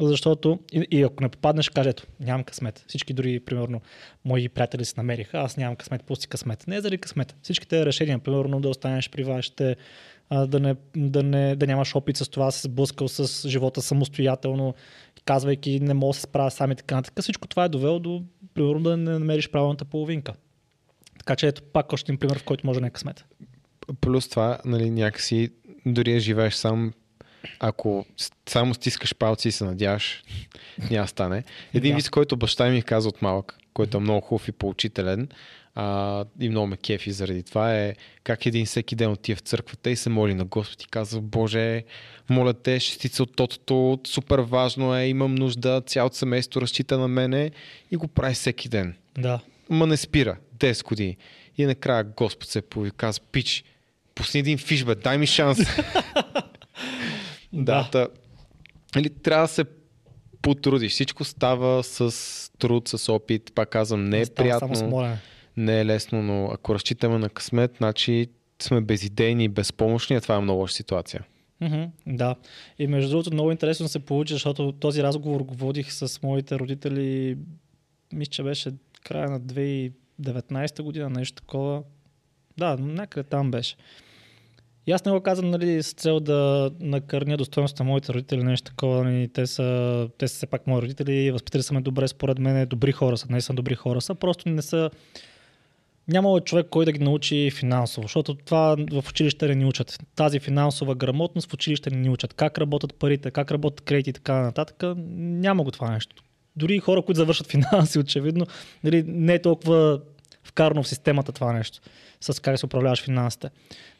Защото, и, и ако не попаднеш, каже, ето, нямам късмет. Всички дори, примерно, мои приятели се намериха, аз нямам късмет, пусти късмет. Не е заради късмет. Всичките решения, примерно, да останеш при вашите, да, не, да, не, да нямаш опит с това, се сблъскал с живота самостоятелно, казвайки не мога да се справя сами така нататък. Всичко това е довело до, примерно, да не намериш правилната половинка. Така че ето пак още един пример, в който може да не е късмет. Плюс това, нали, някакси, дори живееш сам, ако само стискаш палци и се надяваш, няма стане. Един да. вид, който баща ми каза от малък, който е много хубав и поучителен, а, и много ме кефи заради това е как един всеки ден отива в църквата и се моли на Господ и казва, Боже, моля те, шестица от тотото, супер важно е, имам нужда, цялото семейство разчита на мене и го прави всеки ден. Да. Ма не спира, 10 години. И накрая Господ се появи казва, пич, пусни един фиш, бе, дай ми шанс. да. Та, нали, трябва да се потрудиш. Всичко става с труд, с опит. Пак казвам, не е става приятно. Само не е лесно, но ако разчитаме на късмет, значи сме безидейни и безпомощни, а това е много лоша ситуация. Mm-hmm, да. И между другото много интересно се получи, защото този разговор го водих с моите родители, мисля, че беше края на 2019 година, нещо такова. Да, някъде там беше. И аз не го казвам нали, с цел да накърня достоинството на моите родители, нещо такова. Нали, те, са, те са все пак мои родители, възпитали са ме добре, според мен добри хора са, не са добри хора са, просто не са нямало човек, кой да ги научи финансово, защото това в училище не ни учат. Тази финансова грамотност в училище не ни учат. Как работят парите, как работят кредити и така нататък. Няма го това нещо. Дори хора, които завършат финанси, очевидно, нали, не е толкова вкарано в системата това нещо, с как се управляваш финансите.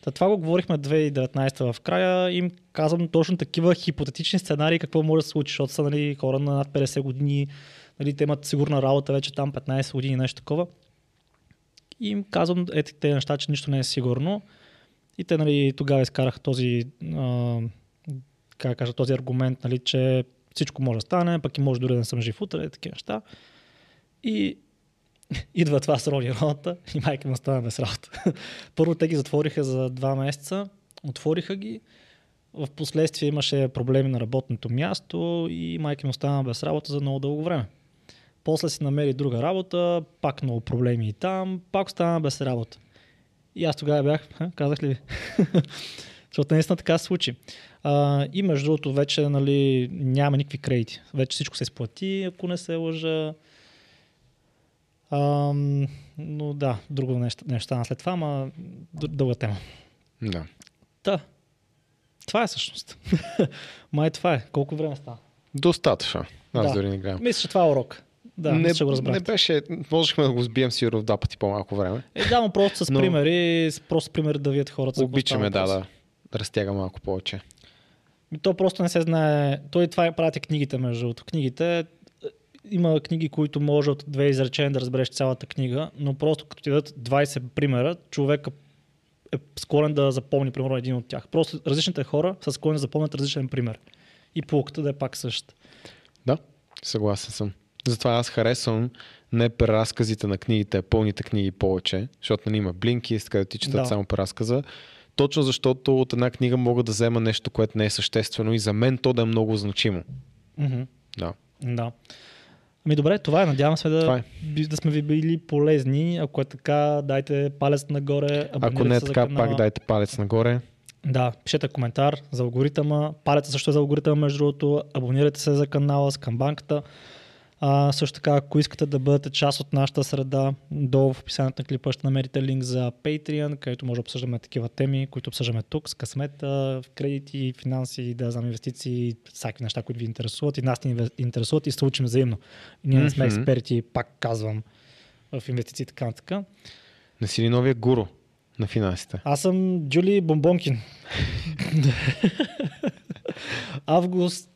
Та това го говорихме 2019 в края им казвам точно такива хипотетични сценарии какво може да се случи, защото са нали, хора на над 50 години, нали, те имат сигурна работа вече там 15 години, нещо такова. И им казвам ето те неща, че нищо не е сигурно. И те нали, тогава изкараха този, а, как кажа, този аргумент, нали, че всичко може да стане, пък и може дори да не съм жив утре, такива неща. И идва това с роли работа и майка му остана без работа. Първо те ги затвориха за два месеца, отвориха ги, в последствие имаше проблеми на работното място и майка ми остана без работа за много дълго време. После си намери друга работа, пак много проблеми и там, пак остана без работа. И аз тогава бях, казах ли ви? Защото наистина така се случи. А, и между другото, вече нали, няма никакви кредити. Вече всичко се изплати, ако не се лъжа. А, но да, друго нещо, нещо стана след това, ама дълга тема. Да. Та. Това е всъщност. Май това е. Колко време става? Достатъчно. Аз да. дори не гледам. Мисля, че това е урок. Да, не, ще го не беше, можехме да го сбием сигурно в два пъти по-малко време. Е, да, но просто с но... примери, просто с примери да видят хората. Обичаме, да, да, да разтяга малко повече. И то просто не се знае. Той това е правите книгите, между другото. Книгите, има книги, които може от две изречения да разбереш цялата книга, но просто като ти дадат 20 примера, човек е склонен да запомни, примерно, един от тях. Просто различните хора са склонни да запомнят различен пример. И полуката да е пак същата. Да, съгласен съм. Затова аз харесвам не преразказите на книгите, а пълните книги повече, защото не нали, има блинки, да ти четат да. само преразказа. Точно защото от една книга мога да взема нещо, което не е съществено и за мен то да е много значимо. Mm-hmm. Да. Да. Ами добре, това е. Надявам се да, е. да сме ви били полезни. Ако е така, дайте палец нагоре. Ако не е така, пак дайте палец нагоре. Да, пишете коментар за алгоритъма. Палеца също е за алгоритъма, между другото. Абонирайте се за канала с камбанката. А, също така, ако искате да бъдете част от нашата среда, долу в описанието на клипа ще намерите линк за Patreon, където може да обсъждаме такива теми, които обсъждаме тук, с късмета, кредити, финанси, да знам инвестиции, всякакви неща, които ви интересуват и нас ни интересуват и се учим взаимно. И ние не сме експерти, пак казвам, в инвестиции така нататък. Не си ли новия гуру на финансите? Аз съм Джули Бомбонкин. Август,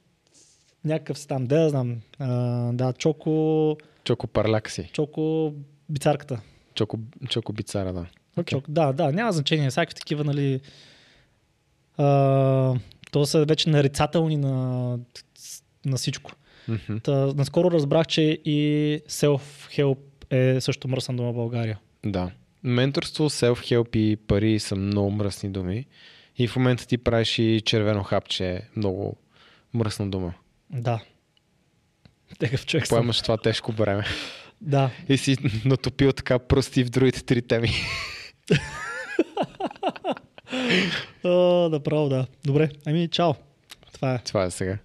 някакъв там, да знам. А, да, Чоко, Чоко парляк си. Чоко бицарката. Чоко, чоко бицара, да. Okay. Чок, да, да, няма значение. Всякакви такива, нали... А, то са вече нарицателни на, на всичко. Мгм. Та, наскоро разбрах, че и self-help е също мръсна дума в България. Да. Менторство, self-help и пари са много мръсни думи. И в момента ти правиш и червено хапче, много мръсна дума. Да. Такъв човек съм. Поемаш това тежко време. Да. И си натопил така пръсти в другите три теми. А, направо да. Добре, ами чао. Това е. Това е сега.